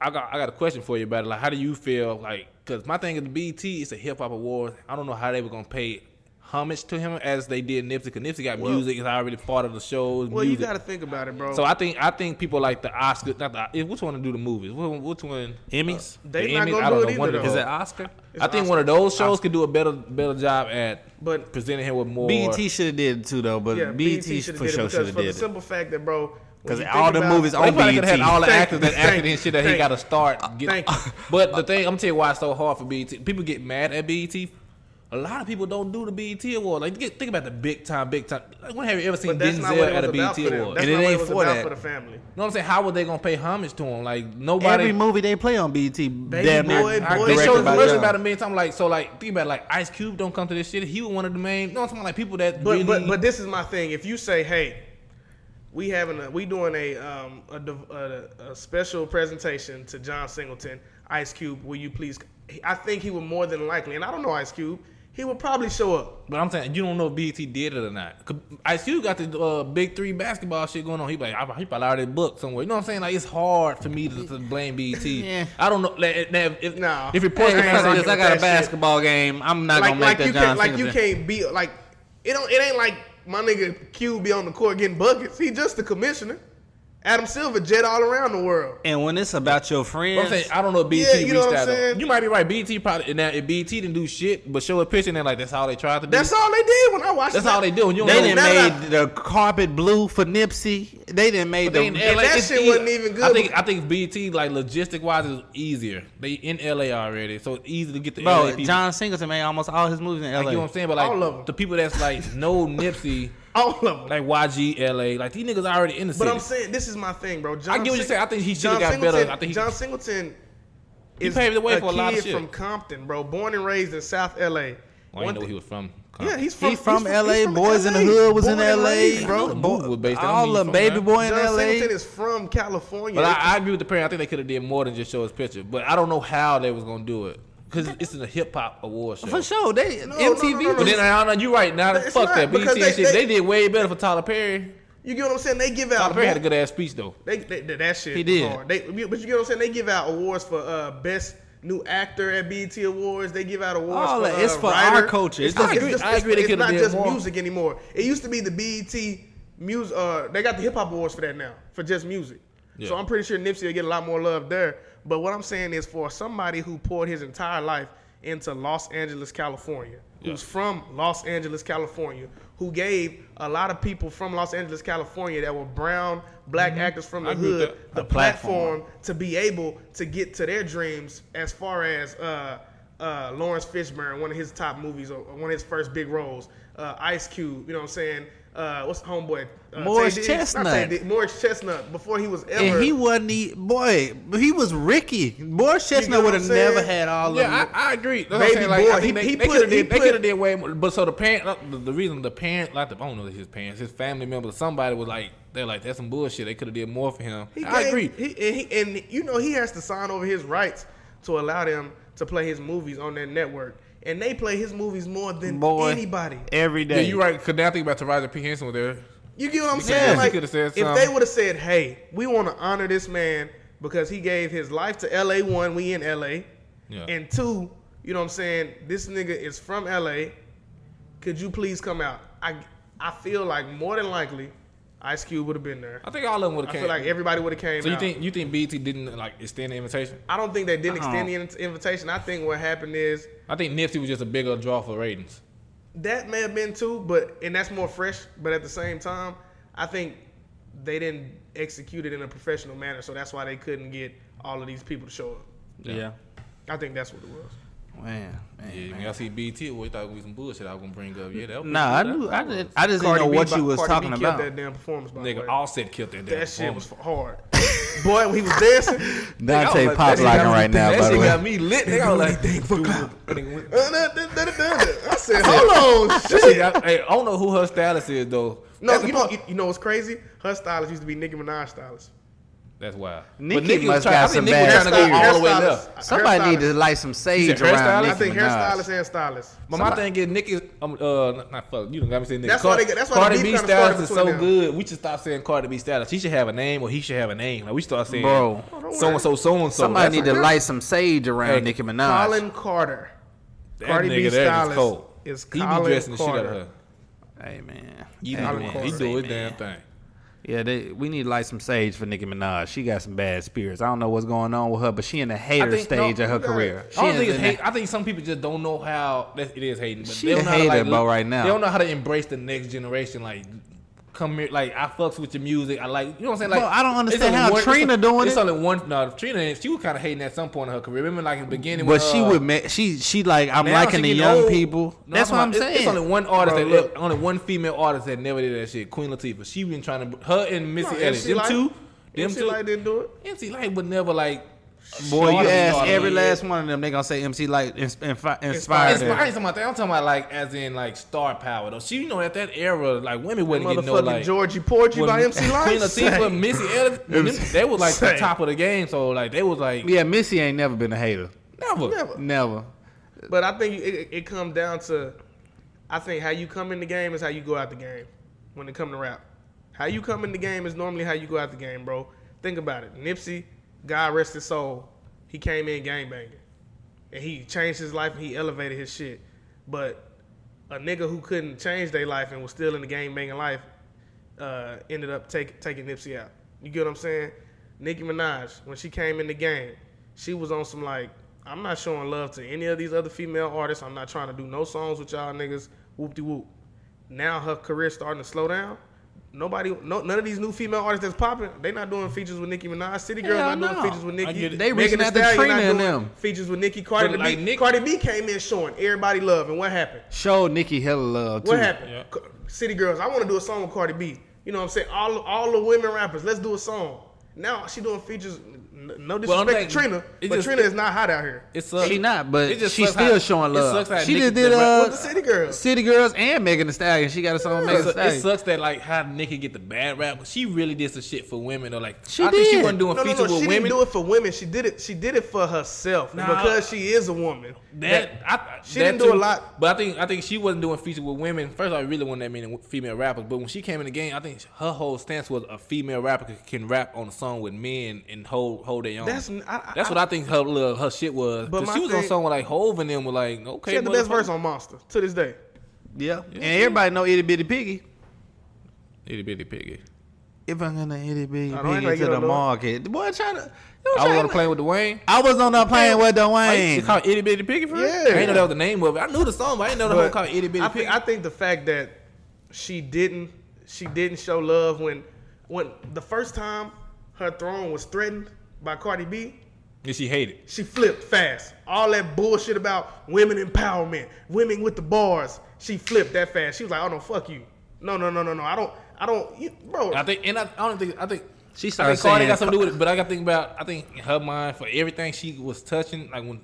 I got I got a question for you about it. Like, how do you feel? Like, because my thing is the BET is a hip hop award. I don't know how they were gonna pay homage to him as they did Nipsey. Cause Nipsey got Well- music. It's already part of the shows. Well, you got to think about it, bro. So I think I think people like the Oscar. Not the, eh, which one to do the movies? Which, which one? Uh, Emmys. Uh, they the not Emmys? gonna I don't do know, it one either, of Is it Oscar? It's I think Oscar. one of those shows could do a better better job at But presenting him with more. BET should have did it too though, but yeah, BET shoulda for did it sure because should have for the did it. simple fact that, bro, Because all the movies on probably could have had all the Thank actors that acted in and shit that he got to start. Uh, get, Thank you. But the thing, I'm gonna tell you why it's so hard for BET. People get mad at BET. A lot of people don't do the BET award. Like, get, think about the big time, big time. Like, when have you ever seen But that's Denzel at a about BET award? That's And it not what ain't it for that. for the family. You know what I'm saying? How would they gonna pay homage to him? Like nobody. Every movie they play on BET, damn near boy, I, boy, they directed showed by commercials about a million times. Like so, like think about it, like Ice Cube don't come to this shit. He was one of the main. You know what I'm talking? Like people that But really. but but this is my thing. If you say, hey, we having a we doing a um a, a, a special presentation to John Singleton, Ice Cube, will you please? I think he would more than likely, and I don't know Ice Cube. He would probably show up. But I'm saying you don't know if BET did it or not. 'Cause Ice Cube got the uh, big three basketball shit going on. He like I, he probably already booked somewhere. You know what I'm saying? Like it's hard for me to, to blame BET. Yeah. I don't know. Like, if, if, Nah. if reports Hey, hey, this, I with got a that shit. basketball game. I'm not like gonna make like that you John can't like you can't be like it don't it ain't like my nigga Q be on the court getting buckets. He just the commissioner. Adam Silver jet all around the world. And when it's about your friends, I'm saying I don't know if BET Yeah, you know reached what I'm out. saying? You might be right. BT probably now if BT didn't do shit, but show a picture and then like that's all they tried to do. That's all they did when I watched. That's it. all they do. And you don't they didn't now made the carpet blue for Nipsey. They didn't made the. in And LA, that shit wasn't even good I think because- I think BT like logistic wise is easier. They in LA already, so it's easy to get the LA Bro, people. John Singleton made almost all his movies in LA. like, you know what I'm saying? But like All of 'em. the people that's like no Nipsey, all of them. like YG LA, like these niggas already in the city. But. I'm saying this is my thing, bro. John I get what you're saying. I think he John shoulda got better. Singleton- I think he- John Singleton He is paved the way a for a lot of kid shit. from Compton, bro. Born and raised in South LA. well, I One didn't know thing- he was from. Yeah, he's from He from he's LA. he's from Boyz n the Hood was in Born and LA, raised, bro. The was based there. All mean the baby there. boy in John LA. Singleton is from California. But I, I agree with the parent. I think they could have did more than just show his picture. But I don't know how they was gonna do it because it's a hip hop award show. For sure, they no, MTV. no, no, But then I don't know. You're right. Now It's fuck that. BT they- shit. they- They, did way better for Tyler Perry. you get what I'm saying? They give out. Tyler Perry had a good ass speech though. They, they, they- that shit. He did. Hard. They, but you get what I'm saying? They give out awards for uh, best new actor at BET Awards. They give out awards All for that- it's uh, for writer. our culture. It's, It's not, not- it's I just, agree- I agree it's, it's not just more. music anymore. It used to be the BET music. Uh, they got the hip hop awards for that now for just music. So I'm pretty sure Nipsey will get a lot more love there. But what I'm saying is for somebody who poured his entire life into Los Angeles, California, who's Yeah. from Los Angeles, California, who gave a lot of people from Los Angeles, California that were brown, black actors from the Mm-hmm. I hood the platform. platform to be able to get to their dreams as far as uh, uh, Laurence Fishburne, one of his top movies, or one of his first big roles, uh, Ice Cube, you know what I'm saying? Uh, what's homeboy? Uh, Morris Tay Chestnut. Tay Morris Chestnut, before he was ever. and he wasn't the boy. He was Ricky. Morris get Chestnut what would have never had all Yeah, of them. I, I agree. That's Baby I'm. Like, boy, I he- they, he they put- could have he did. They could have did way more. But so the parent, uh, the, the reason the parent, like the, I don't know his parents, his family members, somebody was like, they're like, that's some bullshit. They could have did more for him. He I gave- agree. He, and, he, and you know he has to sign over his rights to allow them to play his movies on their network, and they play his movies more than Boy, anybody. every day. Yeah, you're right. Cause now I think about Taraji P Henson was there. You get what I'm Yeah, saying? he like, coulda said if they would have said, "Hey, we want to honor this man because he gave his life to LA. One, we in LA, Yeah. and two, you know what I'm saying? This nigga is from LA. Could you please come out? I I feel like more than likely, Ice Cube would have been there. I think all of them would have came. I feel like everybody would have came. so you out. think you think BT didn't like extend the invitation? I don't think they didn't Uh-uh. extend the invitation. I think what happened is I think Nipsey was just a bigger draw for ratings. That may have been too, but and that's more fresh. But at the same time, I think they didn't execute it in a professional manner, so that's why they couldn't get all of these people to show up. yeah. I think that's what it was. Man, man, Yeah, man. when I see BT, we thought it was some bullshit. I was gonna bring up. Yeah, that was Nah, I knew. I, did, I just Cardi didn't know B what you was Cardi talking killed about. That damn performance, by Nigga, way. Offset killed that. damn that shit was hard. Boy, when he was dancing, Dante Nigga, pop locking right now. That shit got me lit. Nigga, I was like, uh, da- da- da. I said, "Hold on, shit shit." hey, I don't know who her stylist is though. No, you know, you, you know what's crazy? Her stylist used to be Nicki Minaj stylist. That's why. Nicki must was trying, got some think Nicki was bad trying to go all the way hairstylist. left. Somebody need to light some sage around hairstylist? Nicki I think Minaj. hairstylist and stylist. But my thing is, Nicki, um, uh, not fuck, you don't got me saying Nicki. That's why they get- that's why the Cardi beef B kinda stylist is so them. good. We should stop saying Cardi B stylist. She should have a name, or he should have a name. Like we start saying, Bro. so and so, so and so. Somebody need to light some sage around Hey, Nicki Minaj. Kollin Carter. That Cardi B nigga there is stylist cold. is He be Kollin dressing the shit out of Carter. her. Hey man, He, Hey, do, man. He do his damn thing. Yeah, they, we need to light some sage for Nicki Minaj. She got some bad spirits. I don't know what's going on with her, but she in the hater think- stage no, of her career. She I don't think it's hate. I think some people just don't know how it is hating. But She they a don't know how to, like, bro, right now. They don't know how to embrace the next generation. Like, come here, like I fucks with your music. I like, you know what I'm saying? Like, Bro, I don't understand how one- Trina it's, doing It's it. only one. No, Trina, she was kind of hating at some point in her career. Remember, like in the beginning, but she uh, would make she she like I'm liking the young old. people. No, That's what I'm talking about- saying. It's, it's only one artist Bro, that look. only one female artist that never did that shit. Queen Latifah. She been trying to her and Missy No, Elliott. Them Lyte- two, them MC two. Lyte didn't do it. MC Lyte would never like. Boy, you ask every last one of them, they gonna say MC Lyte ins- infi- inspired. Inspired. them. I ain't talking about that. I'm talking about like as in like star power though. She, you know, at that era, like women wasn't getting no like. Georgie Porgy by MC Lyte. Queen Latifah, Missy Elliott, they was like the top of the game. So like they was like Yeah, Missy ain't never been a hater. never. Never. Never. But I think it, it comes down to, I think how you come in the game is how you go out the game. When it come to rap, how you come in the game is normally how you go out the game, bro. Think about it. Nipsey, God rest his soul, he came in gang banging, and he changed his life and he elevated his shit. But a nigga who couldn't change their life and was still in the gang banging life, uh, ended up take, taking Nipsey out. You get what I'm saying? Nicki Minaj, when she came in the game, she was on some like, I'm not showing love to any of these other female artists. I'm not trying to do no songs with y'all niggas. Whoop de whoop. Now her career starting to slow down. Nobody, no, none of these new female artists that's popping, they not doing features with Nicki Minaj. City Girls Hell not doing features with I Nicki. They Megan reaching Thee out to Stallion Trina not and doing them. Features with Nicki. Cardi But B, like Nick- Cardi B came in showing everybody love, and what happened? Show Nicki hella love too. What happened? Yeah. City Girls. I want to do a song with Cardi B. You know what I'm saying? All all the women rappers. Let's do a song. Now she doing features. N- No Well, I'm disrespect to Trina, but just- Trina is not hot out here. It sucks. She not, but It just she's still how- showing it love. sucks she Nicki- just did the- uh, With the City Girls. City Girls and Megan Thee Stallion. She got a song with Megan Thee It, Stallion. it sucks that like how Nicki get the bad rap. but She really did some shit for women. Or like She I think she wasn't doing No, no, features no. with She women. didn't do it for women. She did it. She did it for herself Nah. because she is a woman. That I, She that didn't do a lot. but I think I think she wasn't doing features with women. First, I really wasn't that many female rappers. But when she came in the game, I think her whole stance was a female rapper can- can rap on a song with men and hold hold their own. That's- I- I- what I think her little, her shit was. But But she was on thing- song with like Hove and them were like okay. She had the best verse on Monster to this day. yeah. and everybody know Itty Bitty Piggy. Itty bitty piggy. If I'm gonna itty bitty I don't act piggy to the don't know it. market, boy, trying to. I was on the plane with Dwayne. I was on there playing with She Dwayne. called Itty Bitty Piggy for real? Yeah. I didn't know that was the name of it. I knew the song, but I didn't know the whole But called Itty Bitty Piggy. I think the fact that she didn't she didn't show love when when the first time her throne was threatened by Cardi B, and she hated. she flipped fast. All that bullshit about women empowerment, women with the bars, she flipped that fast. She was like, "Oh no, fuck you. No, no, no, no, no. I don't, I don't, you, bro." I think, and I, I don't think, I think She started I started think Cardi saying- got something to do with it, but I got to think about. I think in her mind, for everything she was touching, like when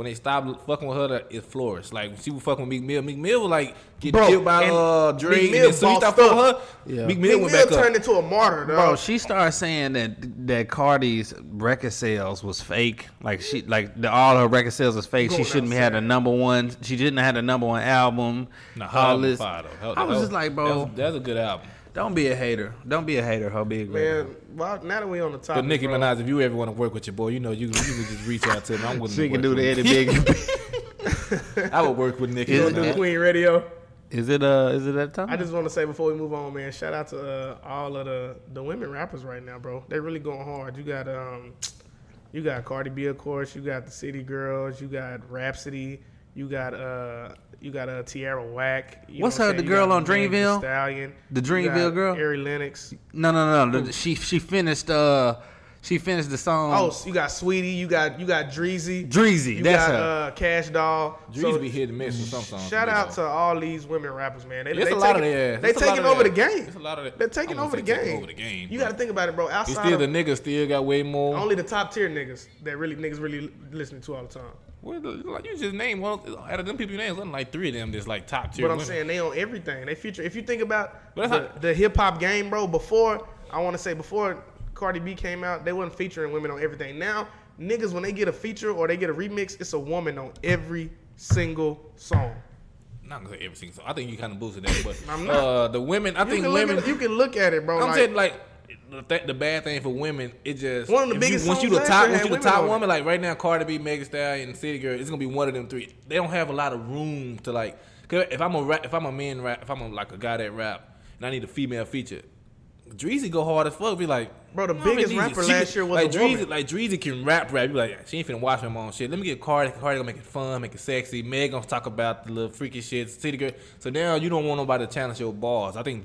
when they stopped fucking with her, that it flourished. Like when she was fucking with Meek Mill, Meek Mill was like getting Bro, killed by and uh Meek Drake, and Mill then soon you bossed fucking with her, Yeah. Meek Meek Mill Mill back turned up. into a martyr, dog. Bro, she started saying that that Cardi's record sales was fake. Like she, like the, all her record sales was fake. She shouldn't have had a number one. She didn't have a number one album. Nah, her all this. fire, though. I was that just like, bro, was- that's a good album. Don't be a hater. Don't be a hater. Her big man. Well, now that we on the But topic, Nicki bro, Minaj, if you ever want to work with your boy, you know you you can just reach out to me. I'm willing She to can work do the with Eddie him. Big. I would work with Nicki. Is you it- gonna do Minaj. Queen Radio. Is it uh? Is it that time? I just want to say before we move on, man, shout out to uh, all of the the women rappers right now, bro. They're really going hard. You got um, you got Cardi B, of course. You got the City Girls. You got Rapsody. You got uh, you got uh, Tierra Whack. You What's know what her- the girl on Meg Thee Dreamville? Stallion. The You Dreamville got girl? Ari Lennox. no, no, no. The- She she finished uh she finished the song. Oh, so you got Saweetie. You got you got Dreezy. Dreezy. You that's got her. uh, Cash Doll. Dreezy So, be hit and miss with some songs. Shout out know. to all these women rappers, man. They, It's they a lot of taking, their- They it's a lot taking of over the game. it's a lot of their- They're taking over the wouldn't taking game. over the game, You got to think about it, bro. It's Outside still of the niggas still got way more. only the top tier niggas that really niggas really listening to all the time. Like you just name one out of them people you name wasn't like three of them that's like top tier. But I'm women. saying they on everything. They feature. If you think about the, the hip hop game, bro. Before I want to say before Cardi B came out, they wasn't featuring women on everything. Now niggas when they get a feature or they get a remix, it's a woman on every single song. Not gonna say every single song. I think you kind of boosted that, but uh, the women. I You think women. at, you can look at it, bro. I'm like, saying like the, th- the bad thing for women, it just One of the if you- biggest once you the top, once you the top woman, like right now, Cardi B, Megan Stallion, City Girl, it's gonna be one of them three. They don't have a lot of room to like. Cause if I'm a rap, if I'm a man rap, if I'm a, like a guy that rap, and I need a female feature, Dreezy go hard as fuck. Be like, Bro, the "No, biggest Dreezy." rapper She last year was like a Dreezy. woman. Like Dreezy can rap, rap. Be like, she ain't finna watch my own shit. Let me get Cardi. Cardi gonna make it fun, make it sexy. Meg gonna talk about the little freaky shit. City Girl. So now you don't want nobody to challenge your balls. I think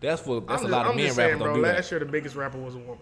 that's what that's I'm a just, lot of I'm men just rappers saying, don't bro. do that. Last year the biggest rapper was a woman,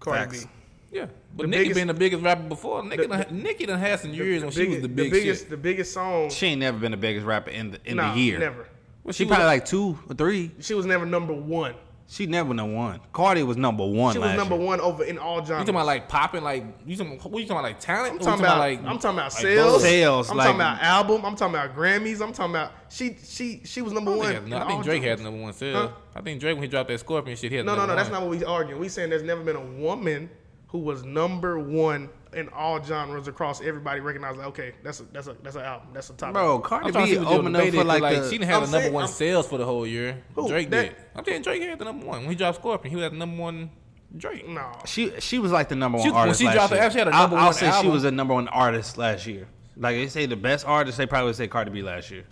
Cardi Facts. B. Yeah, but The Nicki biggest- been the biggest rapper before. Nicki, The- done, Nicki done had some years when she was the big biggest, shit. the biggest song. She ain't never been the biggest rapper in the in nah, the year. never. Well, She was- probably like two or three. She was never number one. She never number one. Cardi was number one. She was last number year. one over in all genres. You genres. talking about like popping like you talking what you talking about like talent? I'm Or you talking about, like I'm talking about sales. both? Sales, I'm like- talking about album. I'm talking about Grammys. I'm talking about she she she was number I one. think, in I think all Drake had number one sales. Huh? I think Drake when he dropped that Scorpion shit, he had No, no, number no. That's not what we arguing. We saying there's never been a woman who was number one in all genres across everybody recognized. Like, okay, that's a that's a that's an album. That's a top. Bro, I'm Cardi B see opened up debated, for like, 'cause, the, she didn't have I'm the number saying- one I'm- sales for the whole year. Who? Drake That- did. I'm saying Drake had the number one when he dropped Scorpion. He was at the number one. Drake. No, She she was like the number one She- when artist. she last dropped the year. album, she had a I'll- number I'll one say she was the number one artist last year. Like they say the best artist, they probably would say Cardi B last year.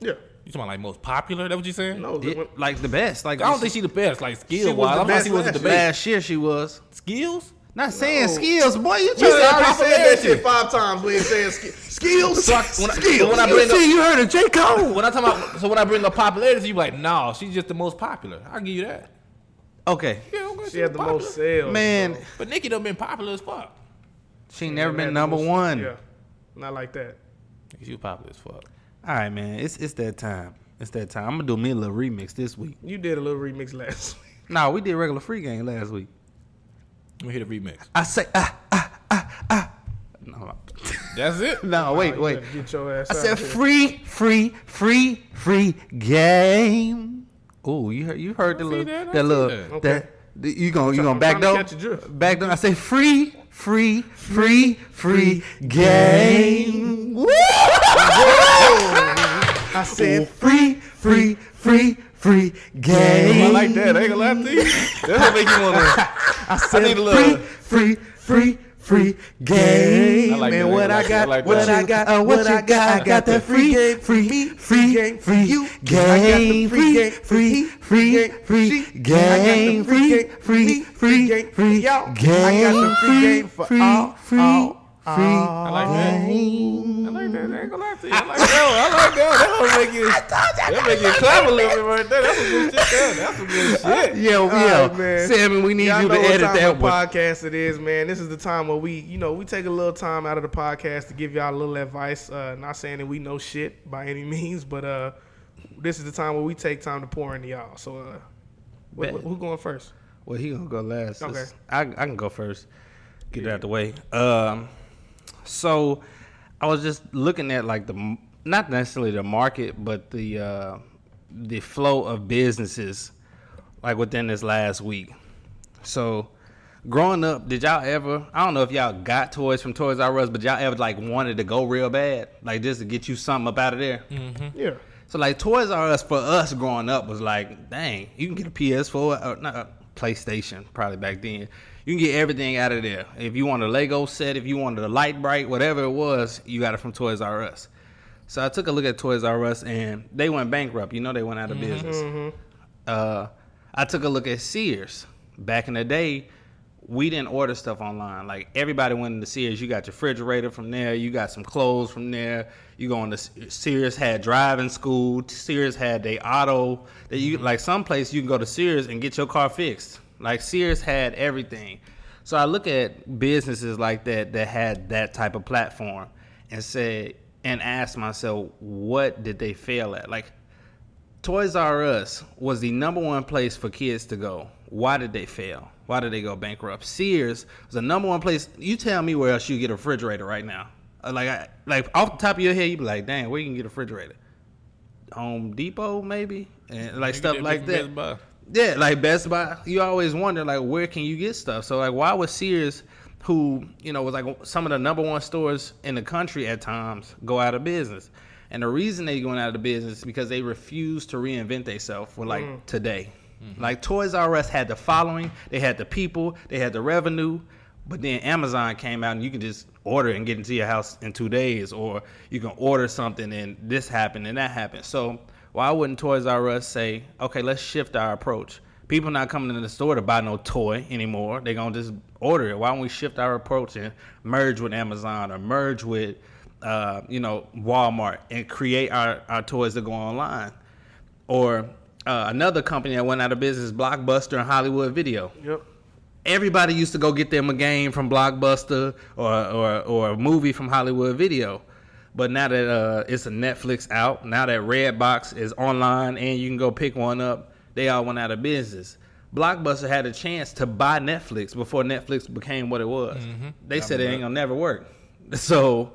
yeah, You talking about like most popular? That what you saying? no. Yeah, when- like the best. Like I don't think she the best. Like skill wise, the I'm not best see what's the last debate. last year she was. Skills. Not saying No. skills, boy. You We trying to already said that shit five times. We ain't saying sk- skills. So I- when I- skills. so when I You bring up- see, you heard of J Cole. When I talk about, so when I bring up popularity, you like, no, she's just the most popular. I'll give you that. Okay, Yeah, okay, she had the most sales. man, bro. But Nicki done been popular as fuck. she ain't never been number most- one. Yeah, not like that. She was popular as fuck. All right, man, it's it's that time. It's that time. I'm gonna do me a little remix this week. You did a little remix last week. Nah, we did regular free game last week. Let me hear the remix. I say ah ah ah ah. No, That's it. no, wait, wait. Get your ass I said here. free, free, free, free game. Oh, you heard you heard the little that, that little that. Okay. that the- you gonna you gonna back trying to door catch a drift. back door. I say free, free, free, free game. Woo! I said free, free, free, free game. I like that. I ain't gonna lie to you. That's what make you wanna. I said need a free, little. free, free, free game. I like and that. what I I. I got, like what. I got, uh, what I got, I got that free, free, free, free game, free, I got the free, free, free free game, i got the free, free, free, free game, I got the free, free, free, free. I like that. I like that. I ain't gonna lie to you. I like that. I like that. That will make you. That make you clap a little bit right there. That's some good shit. There. That's some good shit. Yeah, All yeah, right, man. Sammy, we need Y'all you to edit that one. podcast it is, man. This is the time where we, you know, we take a little time out of the podcast to give y'all a little advice. Uh, not saying that we know shit by any means, but uh, this is the time where we take time to pour into y'all. So, uh, wh- wh- who going first? Well, he gonna go last. Okay. I I can go first. Get it out the way. Um, so I was just looking at like the not necessarily the market, but the uh, the flow of businesses like within this last week. So growing up, did y'all ever? I don't know if y'all got toys from Toys R Us, but y'all ever like wanted to go real bad, like just to get you something up out of there. Mm-hmm. Yeah. So like Toys R Us for us growing up was like, dang, you can get a PS4, or not a PlayStation probably back then. You can get everything out of there. If you want a Lego set, if you wanted a Lite-Brite, whatever it was, you got it from Toys R Us. So I took a look at Toys R Us and they went bankrupt. You know they went out of mm-hmm, business. Mm-hmm. Uh, I took a look at Sears. Back in the day, we didn't order stuff online. Like everybody went into Sears. You got your refrigerator from there. You got some clothes from there. You go into Sears had driving school. Sears had they auto. That you mm-hmm. like some place you can go to Sears and get your car fixed. Like Sears had everything. So I look at businesses like that that had that type of platform and said and ask myself, what did they fail at? Like Toys R Us was the number one place for kids to go. Why did they fail? Why did they go bankrupt? Sears was the number one place. You tell me where else you get a refrigerator right now. Uh, Like, I, like off the top of your head, you be like, "Dang, where you can get a refrigerator?" Home Depot, maybe, and like stuff like that. Best Buy. Yeah, like Best Buy, you always wonder like where can you get stuff. So like why was Sears, who you know was like some of the number one stores in the country at times, go out of business? And the reason they going out of business is because they refuse to reinvent themselves for like mm. today. Mm-hmm. Like Toys R Us had the following, they had the people, they had the revenue, but then Amazon came out and you can just order and get into your house in two days, or you can order something and this happened and that happened. So why wouldn't Toys R Us say, okay, let's shift our approach? People not coming to the store to buy no toy anymore. They're gonna just order it. Why don't we shift our approach and merge with Amazon or merge with uh, you know, Walmart and create our, our toys that go online? Or uh, another company that went out of business, Blockbuster and Hollywood Video Yep. everybody used to go get them a game from Blockbuster or or, or a movie from Hollywood Video. But now that uh, it's a Netflix out, now that Redbox is online and you can go pick one up, they all went out of business. Blockbuster had a chance to buy Netflix before Netflix became what it was. They said it ain't gonna never work, so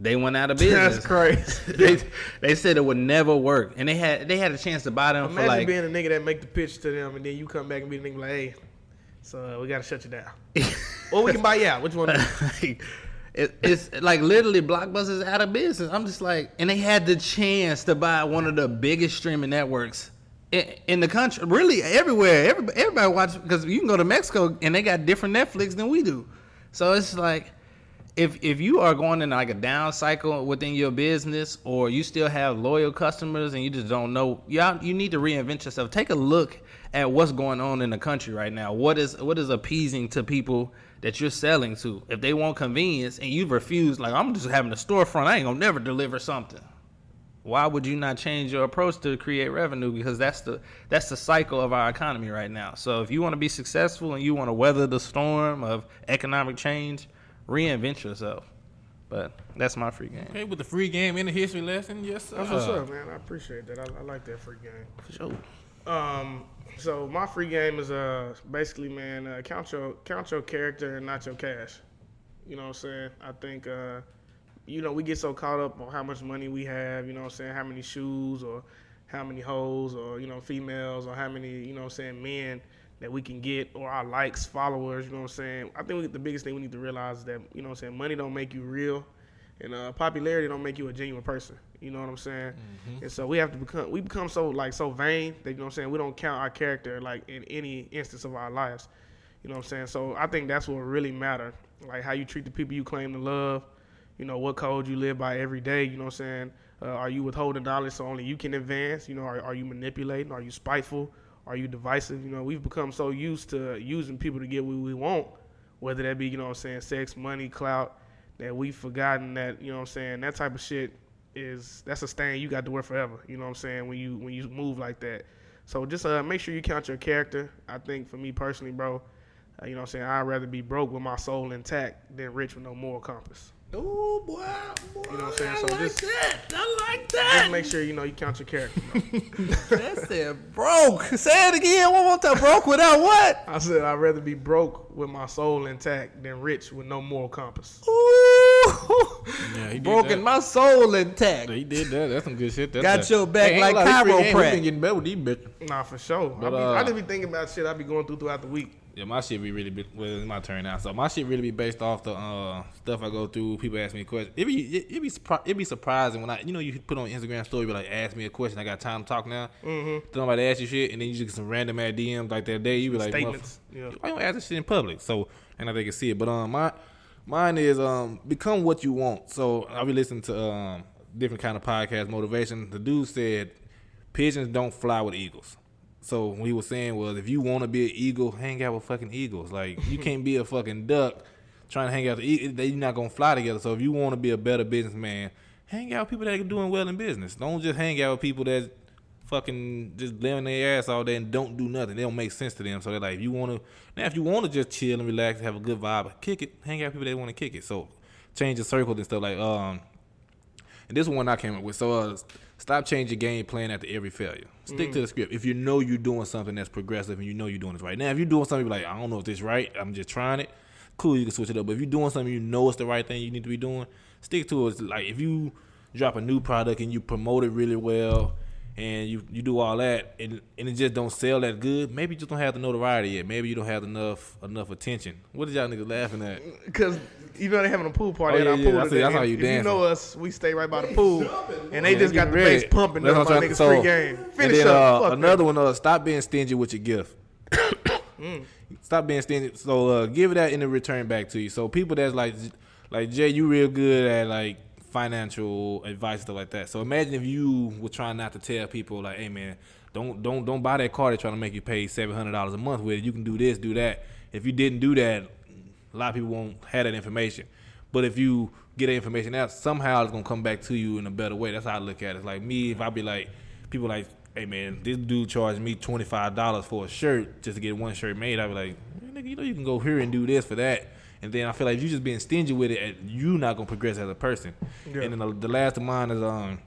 they went out of business. That's crazy. they they said it would never work, and they had they had a chance to buy them Imagine for like being a nigga that make the pitch to them, and then you come back and be the nigga like, hey, so we gotta shut you down. or we can buy you out. Which one? It, it's like literally Blockbuster's out of business. I'm just like, and they had the chance to buy one of the biggest streaming networks in, in the country, really everywhere. Everybody, everybody watch because you can go to Mexico and they got different Netflix than we do. So it's like, if if you are going in like a down cycle within your business, or you still have loyal customers and you just don't know, y'all, you need to reinvent yourself. Take a look at what's going on in the country right now. What is what is appeasing to people that you're selling to? If they want convenience and you refuse, like I'm just having a storefront, I ain't gonna never deliver something. Why would you not change your approach to create revenue? Because that's the that's the cycle of our economy right now. So if you want to be successful and you want to weather the storm of economic change, reinvent yourself. But that's my free game. Okay, with the free game and the history lesson, yes, sir. That's what's up, man. I appreciate that. I, I like that free game. For sure. Um, so my free game is uh basically, man, uh, count your count your character and not your cash. You know what I'm saying? I think uh, you know, we get so caught up on how much money we have. You know what I'm saying? How many shoes or how many hoes or you know females or how many you know what I'm saying men that we can get or our likes, followers. You know what I'm saying? I think we, the biggest thing we need to realize is that you know what I'm saying money don't make you real, and uh, popularity don't make you a genuine person. You know what I'm saying? And so we have to become we become so like so vain that you know what I'm saying we don't count our character like in any instance of our lives. You know what I'm saying? So I think that's what really matter. Like how you treat the people you claim to love. You know what code you live by every day. You know what I'm saying? Uh, are you withholding knowledge so only you can advance? You know, are, are you manipulating? Are you spiteful? Are you divisive? You know, we've become so used to using people to get what we want, whether that be you know what I'm saying sex, money, clout, that we've forgotten that you know what I'm saying that type of shit is that's a stain you got to wear forever. You know what I'm saying when you when you move like that. So just uh, make sure you count your character. I think for me personally, bro, uh, you know what I'm saying I'd rather be broke with my soul intact than rich with no moral compass. Oh boy, boy, You know what I'm saying? I So like just- that. I like Just make sure you know you count your character. That said broke. Say it again. One more time. Broke without what? I said I'd rather be broke with my soul intact than rich with no moral compass. Ooh. Yeah, he did Broken that. my soul intact. He did that. That's some good shit. That's Got that. your back ain't like gonna lie, this free game, we chiropract. been getting better with these bitches. Nah, for sure. But, I, be, uh, I just be thinking about shit I be going through throughout the week. Yeah, my shit be really be, well. It's my turn now. So my shit really be based off the uh, stuff I go through. People ask me questions. It be it, it be surpri- it be surprising when I you know you put on Instagram story be like ask me a question. I got time to talk now. Mm-hmm. Don't nobody ask you shit, and then you just get some random ass DMs like that day. You be like Statements. "Motherf- Yeah. Why you don't ask this shit in public? So and I they can see it. But um, my mine is um become what you want. So I be listening to um different kind of podcast motivation. The dude said pigeons don't fly with eagles. So what he was saying was, if you want to be an eagle, hang out with fucking eagles. Like you can't be a fucking duck trying to hang out. with eagle. They not gonna fly together. So if you want to be a better businessman, hang out with people that are doing well in business. Don't just hang out with people that fucking just living their ass all day and don't do nothing. They don't make sense to them. So they're like, if you want to now, if you want to just chill and relax, have a good vibe, kick it. Hang out with people that want to kick it. So change the circle and stuff like um. And this one I came up with. So uh, stop changing game plan after every failure. Stick to the script. If you know you're doing something that's progressive and you know you're doing this right. Now, if you're doing something you're like, I don't know if this right, I'm just trying it. Cool, you can switch it up. But if you're doing something you know it's the right thing you need to be doing, stick to it. Like if you drop a new product and you promote it really well and you you do all that, and, and it just don't sell that good. Maybe you just don't have the notoriety yet. Maybe you don't have enough enough attention. What is y'all niggas laughing at? Because even though they having a pool party Oh, at our yeah, pool, that's- today, that's how and you if you know us, we stay right by the pool, and they Yeah, just got get the ready. bass pumping. That's That's what I'm my trying- niggas so- free game. Finish then, up. uh, Fuck another that. one, uh, stop being stingy with your gift. Stop being stingy. So uh, give it that and then return back to you. So people that's like, like Jay, you real good at like financial advice stuff like that. So imagine if you were trying not to tell people like, hey man, don't don't don't buy that car. They're trying to make you pay seven hundred dollars a month with. You can do this, do that. If you didn't do that, a lot of people won't have that information. But if you get that information out, somehow it's gonna come back to you in a better way. That's how I look at it. It's like me, if I be like, people like, hey man, this dude charged me twenty five dollars for a shirt just to get one shirt made. I'd be like, "Man, nigga, you know you can go here and do this for that. And then I feel like if you just being stingy with it, you not gonna progress as a person. Yeah. And then the, the last of mine is um,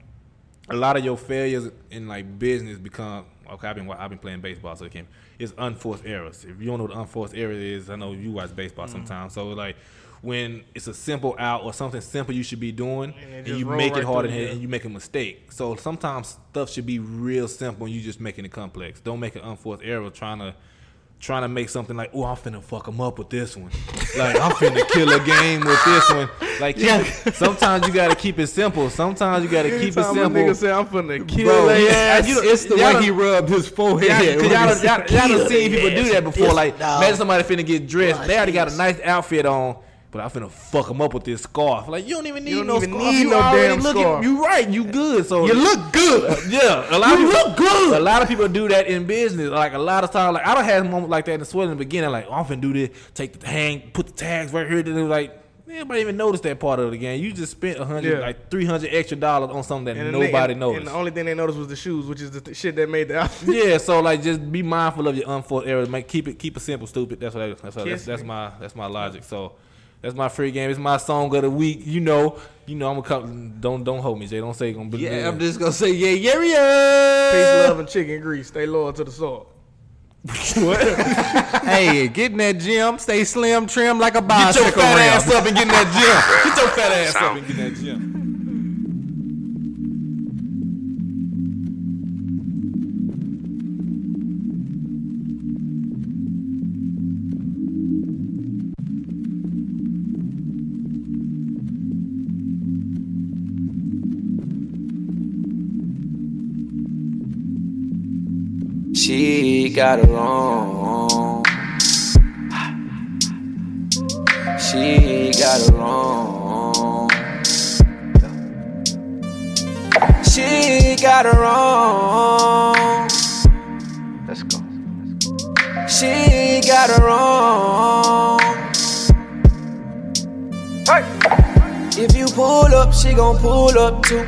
a lot of your failures in like business become okay. I've been I've been playing baseball, so it can it's unforced errors. If you don't know what unforced error is, I know you watch baseball Mm-hmm. sometimes. So like when it's a simple out or something simple you should be doing, And and, you make right it hard through, and, and you make a mistake. So sometimes stuff should be real simple, and you just making it complex. Don't make an unforced error trying to. Trying to make something like, oh, I'm finna fuck him up with this one. Like, I'm finna kill a game with this one. Like, keep it- sometimes you gotta keep it simple. Sometimes you gotta keep it Anytime a simple. nigga say I'm finna kill Bro, their yeah, ass, you know- it's the y'all way he rubbed his forehead. Y'all, when cause y'all, done- said, y'all, y'all done seen people do that before. Like, dog. imagine somebody finna get dressed. They already got a nice outfit on, but I'm finna fuck them up with this scarf. Like, you don't even need You don't no even scarf. need you no already damn looking, scarf. You right. You good. So You look good. yeah, a lot You of people, look good. A lot of people do that in business. Like a lot of times, like I don't have moments like that in the sweat in the beginning. Like oh, I'm finna do this, take the hang, put the tags right here. Then like Nobody even noticed that part of the game. You just spent a hundred, Yeah. like three hundred extra dollars on something that And nobody nigga- noticed. And the only thing they noticed was the shoes, which is the th- shit that made the outfit. yeah, so like just be mindful of your unforced errors. Make keep it keep it simple, stupid. That's what I, that's, that's that's my that's my logic. So that's my free game. It's my song of the week. You know, you know I'm gonna come. Don't don't hold me, Jay. Don't say it's gonna be. Yeah, I'm just gonna say yeah, yeah, yeah. Peace, love, and chicken grease. Stay loyal to the salt. What? Hey, get in that gym, stay slim, trim like a Get bicycle your fat ass up and get in that gym. Get your fat ass up and get in that gym. She got it wrong. She got it wrong. She got it wrong. Let's go. She got it wrong. If you pull up, she gon' pull up too.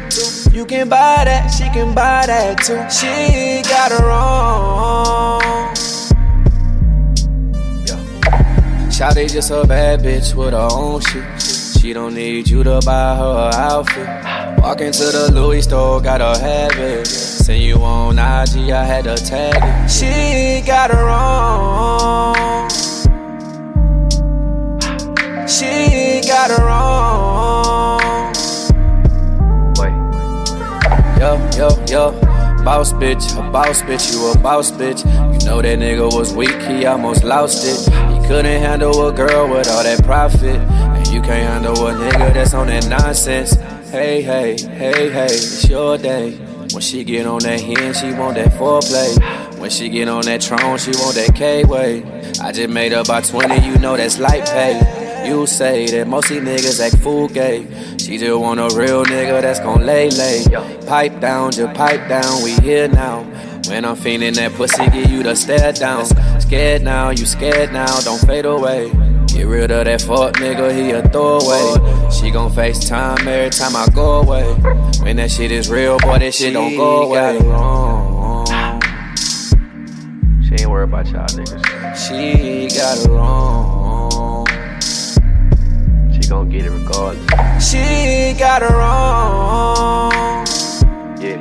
You can buy that, she can buy that too. She got it wrong. Shawty just a bad bitch with her own shit. She don't need you to buy her outfit. Walk into the Louis store, gotta have it. Send you on IG, I had to tag it. She got it wrong. She got it wrong. Yo. Boss bitch, a boss bitch, you a boss bitch. You know that nigga was weak, he almost lost it. He couldn't handle a girl with all that profit. And you can't handle a nigga that's on that nonsense. Hey, hey, hey, hey, it's your day. When she get on that hen, she want that foreplay. When she get on that throne, she want that K-way. I just made up by 20, you know that's light pay. You say that most these niggas act fool gay. She just want a real nigga that's gon' lay lay. Pipe down, just pipe down, we here now. When I'm feeling that pussy, give you the stare down. Scared now, you scared now, don't fade away. Get rid of that fuck nigga, he a throwaway. She gon' FaceTime every time I go away. When that shit is real, boy, that shit don't go away. She ain't worried about y'all niggas. She got it wrong she gon' get it regardless. She got her own. Yeah.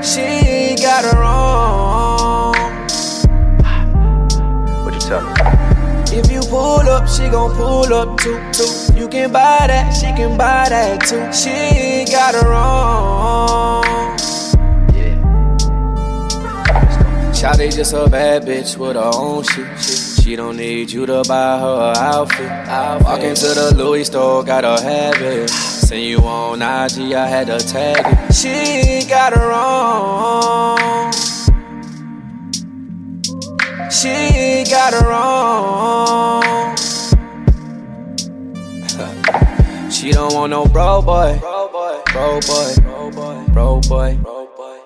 She got her own. What you tell her? If you pull up, she gon' pull up too, too. You can buy that, she can buy that too. She got her own. Yeah. Shawty just a bad bitch with her own shit. She don't need you to buy her a outfit. Walk into the Louis store, got her habit. Seen you on IG, I had to tag it. She got her own. She got her own. she don't want no bro boy. Bro boy. Bro boy. Bro boy. Bro boy. Bro boy.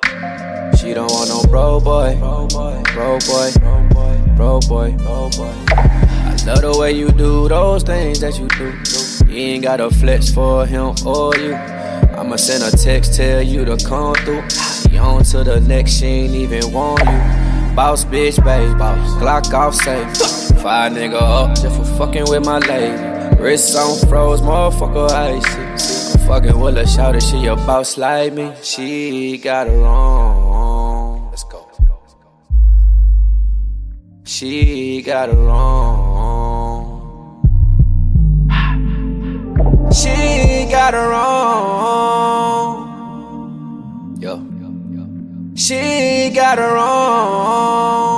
She don't want no bro boy. Bro boy. Bro boy. Bro boy. Bro boy. I love the way you do those things that you do. You ain't got a flex for him or you. I'ma send a text, tell you to come through. She on to the next, she ain't even want you. Boss bitch, babe. Boss. Glock off safe. Fire nigga up just for fucking with my lady. Wrist on froze, motherfucker icy. Fucking with a shout she a boss like me. She got her own. She got her own. She got her own. Yo. She got her own.